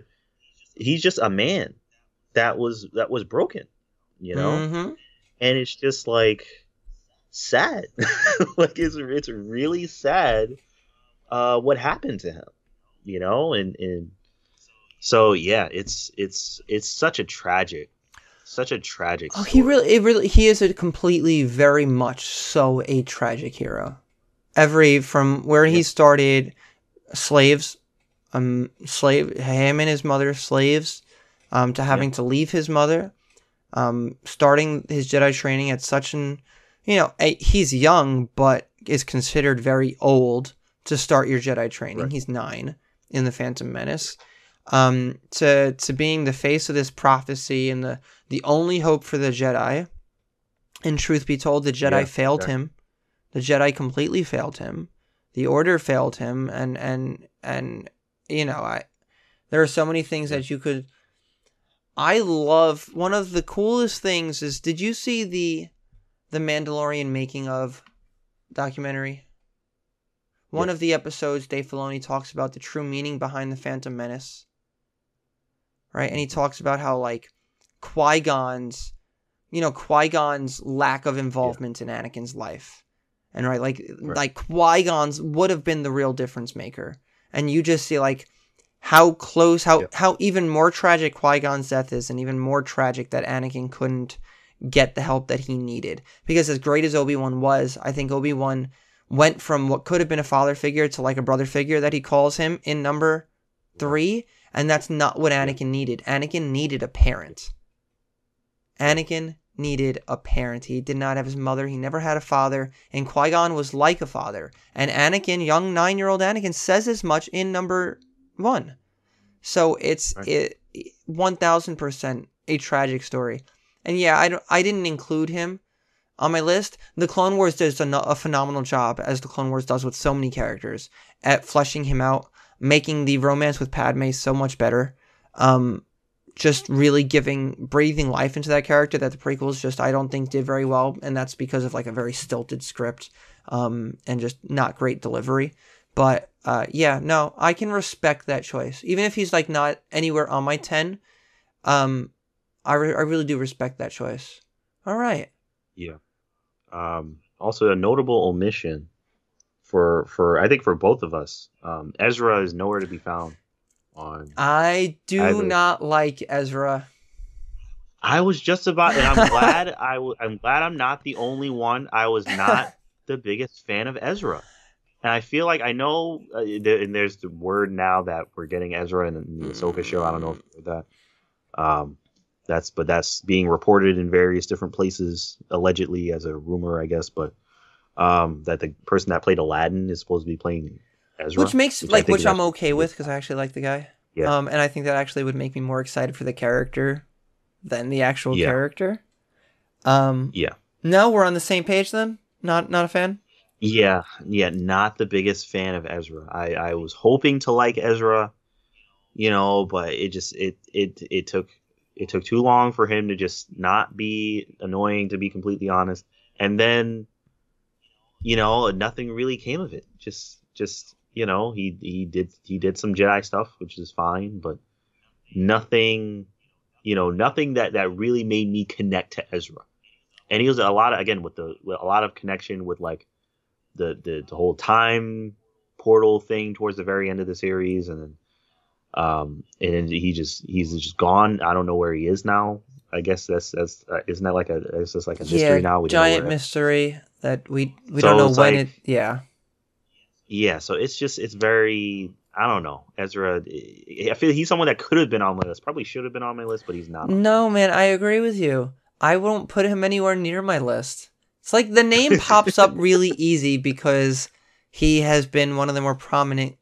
he's just a man that was that was broken you know hmm and it's just like sad. Like it's it's really sad uh what happened to him you know? And and so yeah it's it's it's such a tragic such a tragic Oh, he really, it really, he is a completely, very much so a tragic hero. Every from where he started, slaves, um, slave him and his mother slaves, um, to having to leave his mother, um, starting his Jedi training at such an, you know, a, he's young but is considered very old to start your Jedi training. Right. He's nine in the Phantom Menace. Um, to to being the face of this prophecy and the the only hope for the Jedi. And truth be told, the Jedi Yeah, failed exactly. him. The Jedi completely failed him. The Order failed him, and and and you know, I there are so many things that you could. I love one of the coolest things is did you see the the Mandalorian making of documentary? One Yes. of the episodes, Dave Filoni talks about the true meaning behind the Phantom Menace. Right, and he talks about how like Qui Gon's, you know, Qui Gon's lack of involvement in Anakin's life, and right, like Right. like Qui Gon's would have been the real difference maker, and you just see like how close, how Yep. how even more tragic Qui Gon's death is, and even more tragic that Anakin couldn't get the help that he needed. Because as great as Obi Wan was, I think Obi Wan went from what could have been a father figure to like a brother figure that he calls him in number three, and that's not what Anakin needed. Anakin needed a parent. Anakin needed a parent. He did not have his mother. He never had a father. And Qui Gon was like a father. And Anakin, young nine year old Anakin, says as much in number one. So it's Right. it one thousand percent a tragic story. And yeah, I don't, I didn't include him on my list. The Clone Wars does a, a phenomenal job, as the Clone Wars does with so many characters, at fleshing him out, making the romance with Padme so much better. Um, just really giving breathing life into that character that the prequels just I don't think did very well, and that's because of like a very stilted script, um, and just not great delivery. But uh, yeah, no, I can respect that choice, even if he's like not anywhere on my ten. Um, I re- I really do respect that choice. All right. Yeah. Um, also, a notable omission for for I think for both of us, um, Ezra is nowhere to be found. On I do Either. not like Ezra. I was just about, and I'm glad I w- I'm glad I'm not the only one. I was not the biggest fan of Ezra. And I feel like I know, uh, there, and there's the word now that we're getting Ezra in the Ahsoka show. I don't know if you heard that. Um, that's but that's being reported in various different places, allegedly as a rumor, I guess. But um, that the person that played Aladdin is supposed to be playing Ezra, which makes I like which I'm okay with because I actually like the guy. Yeah. Um, and I think that actually would make me more excited for the character than the actual Yeah. character. Um, Yeah, no, we're on the same page then. Not not a fan. Yeah, yeah. Not the biggest fan of Ezra. I I was hoping to like Ezra, you know, but it just it it it took it took too long for him to just not be annoying to be completely honest and then you know nothing really came of it just just you know he he did he did some jedi stuff which is fine but nothing you know nothing that that really made me connect to ezra and he was a lot of again with the with a lot of connection with like the the, the whole time portal thing towards the very end of the series and then um and then he just he's just gone i don't know where he is now i guess that's that's uh, isn't that like a it's just like a mystery yeah, now We giant mystery that we we So don't know when like- it. Yeah, yeah so it's just it's very i don't know ezra i feel he's someone that could have been on my list probably should have been on my list but he's not no, man, I agree with you. I won't put him anywhere near my list. It's like the name pops up really easy because he has been one of the more prominent,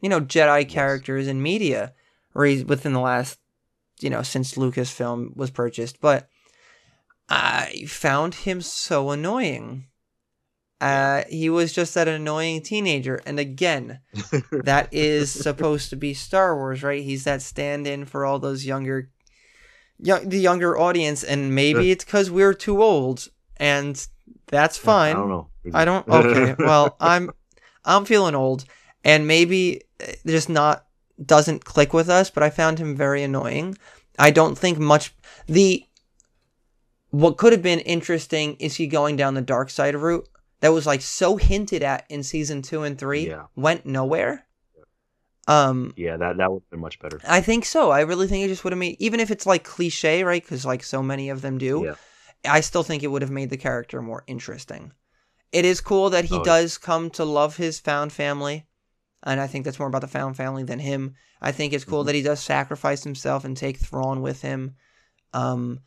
you know, Jedi characters in media, within the last, you know, since Lucasfilm was purchased. But I found him so annoying. Uh, he was just that annoying teenager, and again, that is supposed to be Star Wars, right? He's that stand-in for all those younger, young, the younger audience, and maybe it's because we're too old, and that's fine. i don't know I don't. Okay, well, I'm, I'm feeling old, and maybe just not doesn't click with us. But I found him very annoying. I don't think much. The what could have been interesting is he going down the dark side route that was like so hinted at in season two and three Yeah. went nowhere. Um, yeah that that would have been much better I think so. I really think it just would have made, even if it's like cliche, right? Because like so many of them do. Yeah. I still think it would have made the character more interesting. It is cool that he Oh, does come to love his found family, and I think that's more about the found family than him. I think it's cool Mhm. that he does sacrifice himself and take Thrawn with him. Um,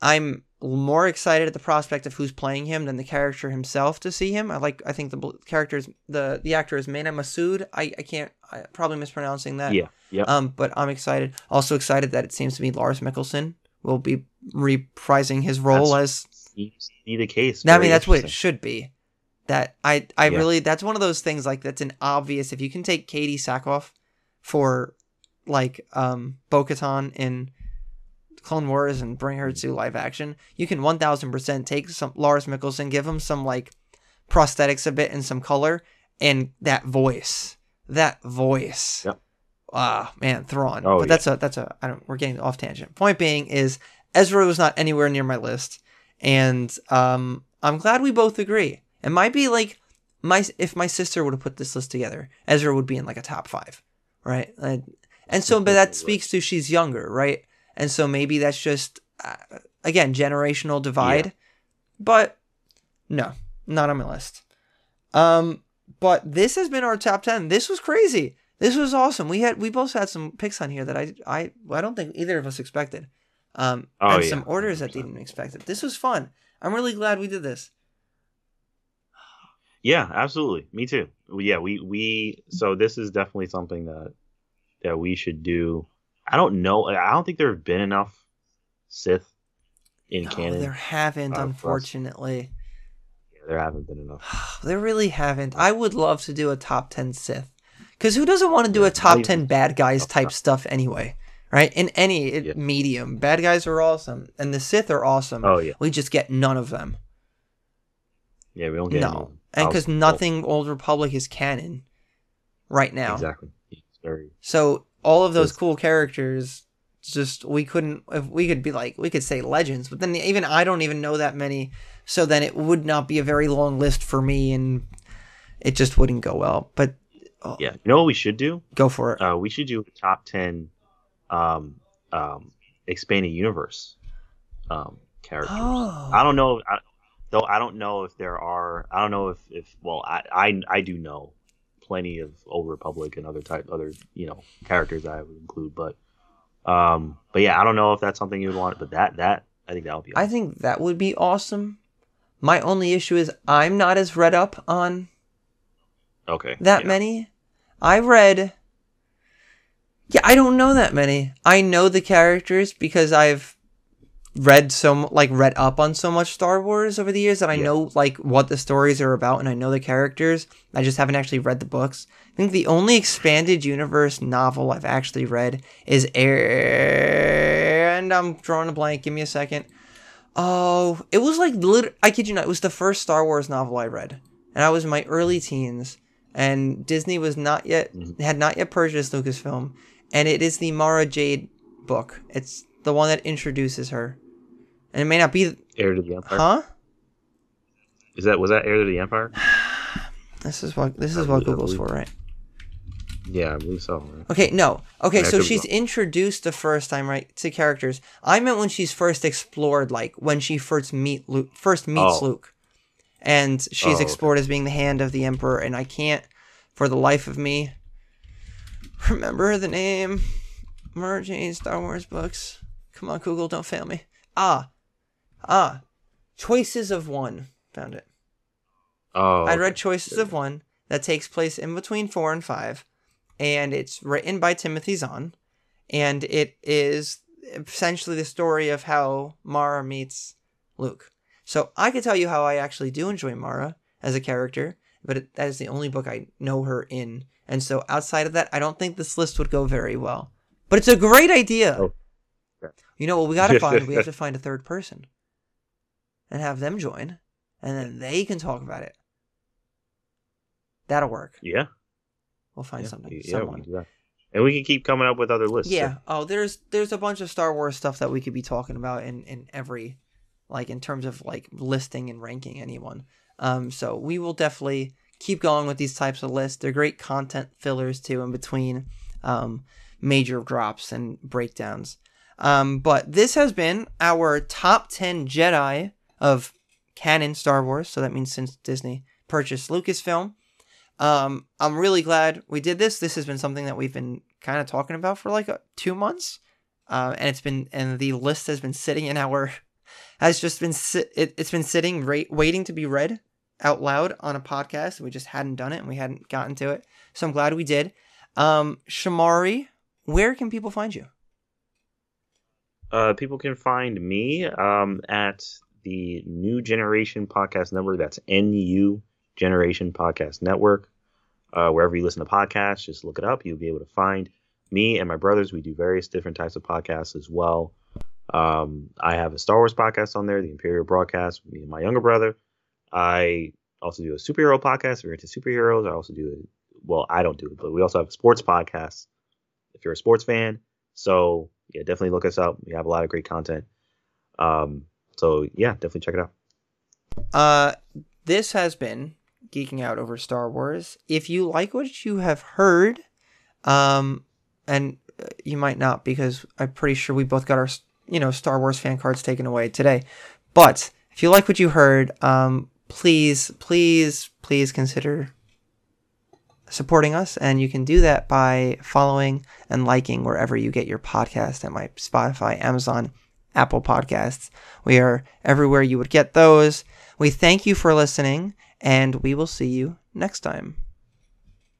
I'm more excited at the prospect of who's playing him than the character himself to see him. I like. I think the character is the the actor is Mena Massoud. I I can't. I probably mispronouncing that. yeah yeah Um, but I'm excited. Also excited that it seems to be Lars Mikkelsen will be reprising his role as. seems to be the case I mean, that's what it should be. That I I Yeah. really that's one of those things like that's an obvious. If you can take Katee Sackhoff for like um Bo-Katan in Clone Wars and bring her to live action, you can one thousand percent take some Lars Mikkelsen, give him some like prosthetics a bit and some color, and that voice, that voice. Yep. Ah man, Thrawn. Oh, but that's a that's a I don't. We're getting off tangent. Point being is Ezra was not anywhere near my list, and um, I'm glad we both agree. It might be like my if my sister would have put this list together, Ezra would be in like a top five, right? And, and so, but that speaks to she's younger, right? And so maybe that's just uh, again generational divide. But no, not on my list. Um, but this has been our top ten. This was crazy. This was awesome. We had we both had some picks on here that I I I don't think either of us expected. Um, Oh, and yeah, some orders that 100%. didn't expect it. This was fun. I'm really glad we did this. Yeah, absolutely. Me too. Yeah, we we so this is definitely something that that we should do. I don't know. I don't think there have been enough Sith in No, canon. there haven't, uh, unfortunately. Yeah, there haven't been enough. There really haven't. I would love to do a top 10 Sith. Because who doesn't want to do a top 10 bad guys type stuff anyway? Right? In any Yeah. medium. Bad guys are awesome. And the Sith are awesome. Oh yeah, We just get none of them. yeah. We don't get No. And because nothing Old Republic is canon right now. exactly. Very So all of those cool characters, just we couldn't. If we could be like, we could say legends, but then even I don't even know that many. So then it would not be a very long list for me, and it just wouldn't go well. But oh, yeah. You know what we should do? go for it. Uh, we should do a top ten, um, um, expanded universe, um, characters. Oh. I don't know. I, though I don't know if there are. I don't know if if well, I I, I do know plenty of Old Republic and other type other you know characters I would include, but um, but yeah, I don't know if that's something you would want, but that that I think that would be. Awesome. I think that would be awesome. My only issue is I'm not as read up on okay that yeah. many. I read. Yeah, I don't know that many. I know the characters because I've read so like read up on so much Star Wars over the years that I Yeah. know like what the stories are about and I know the characters. I just haven't actually read the books. I think the only expanded universe novel I've actually read is Heir and I'm drawing a blank. Give me a second. Oh, it was like lit- I kid you not, it was the first Star Wars novel I read. And I was in my early teens and Disney was not yet Mhm. had not yet purchased Lucasfilm and it is the Mara Jade book. It's the one that introduces her. And it may not be Heir to the Empire. huh? Is that was that Heir to the Empire? This is what this is what Google's for, right? Yeah, I believe so. right? Okay, no. Okay, Yeah, so she's introduced the first time, right, to characters. I meant when she's first explored, like when she first meet Luke, first meets Oh. Luke, and she's Oh, okay. explored as being the hand of the Emperor, and I can't, for the life of me, remember the name. Jane Star Wars books. Come on, Google, don't fail me. Ah, ah, Choices of One. Found it. Oh, I okay. read Choices of One that takes place in between four and five, and it's written by Timothy Zahn, and it is essentially the story of how Mara meets Luke. So I could tell you how I actually do enjoy Mara as a character, but it, that is the only book I know her in, and so outside of that, I don't think this list would go very well. But it's a great idea. Oh. Yeah. You know what we gotta find? we have to find a third person, and have them join, and then they can talk about it. That'll work. Yeah, We'll find yeah, something. yeah, someone. that. And we can keep coming up with other lists. Yeah. Oh, there's there's a bunch of Star Wars stuff that we could be talking about in in every, like in terms of like listing and ranking anyone. Um. So we will definitely keep going with these types of lists. They're great content fillers too in between, um, major drops and breakdowns. Um. But this has been our top ten Jedi of canon Star Wars. So that means since Disney purchased Lucasfilm. Um, I'm really glad we did this. This has been something that we've been kind of talking about for like uh, two months, uh, and it's been and the list has been sitting in our has just been sit, it, it's been sitting waiting to be read out loud on a podcast. We just hadn't done it and we hadn't gotten to it, so I'm glad we did. Um, Shamari, where can people find you? Uh, people can find me um, at the New Generation Podcast Network. That's NU Generation Podcast Network. Uh, wherever you listen to podcasts, just look it up. You'll be able to find me and my brothers. We do various different types of podcasts as well. Um, I have a Star Wars podcast on there, the Imperial Broadcast, me and my younger brother. I also do a superhero podcast. If you're into superheroes, I also do it. Well, I don't do it, but we also have a sports podcast if you're a sports fan. So yeah, definitely look us up. We have a lot of great content. Um, so yeah, definitely check it out. Uh, this has been geeking out over Star Wars. If you like what you have heard, um, and uh, you might not because I'm pretty sure we both got our you know Star Wars fan cards taken away today. But if you like what you heard, um, please, please, please consider supporting us, and you can do that by following and liking wherever you get your podcast at my Spotify, Amazon, Apple Podcasts. We are everywhere you would get those. We thank you for listening, and we will see you next time.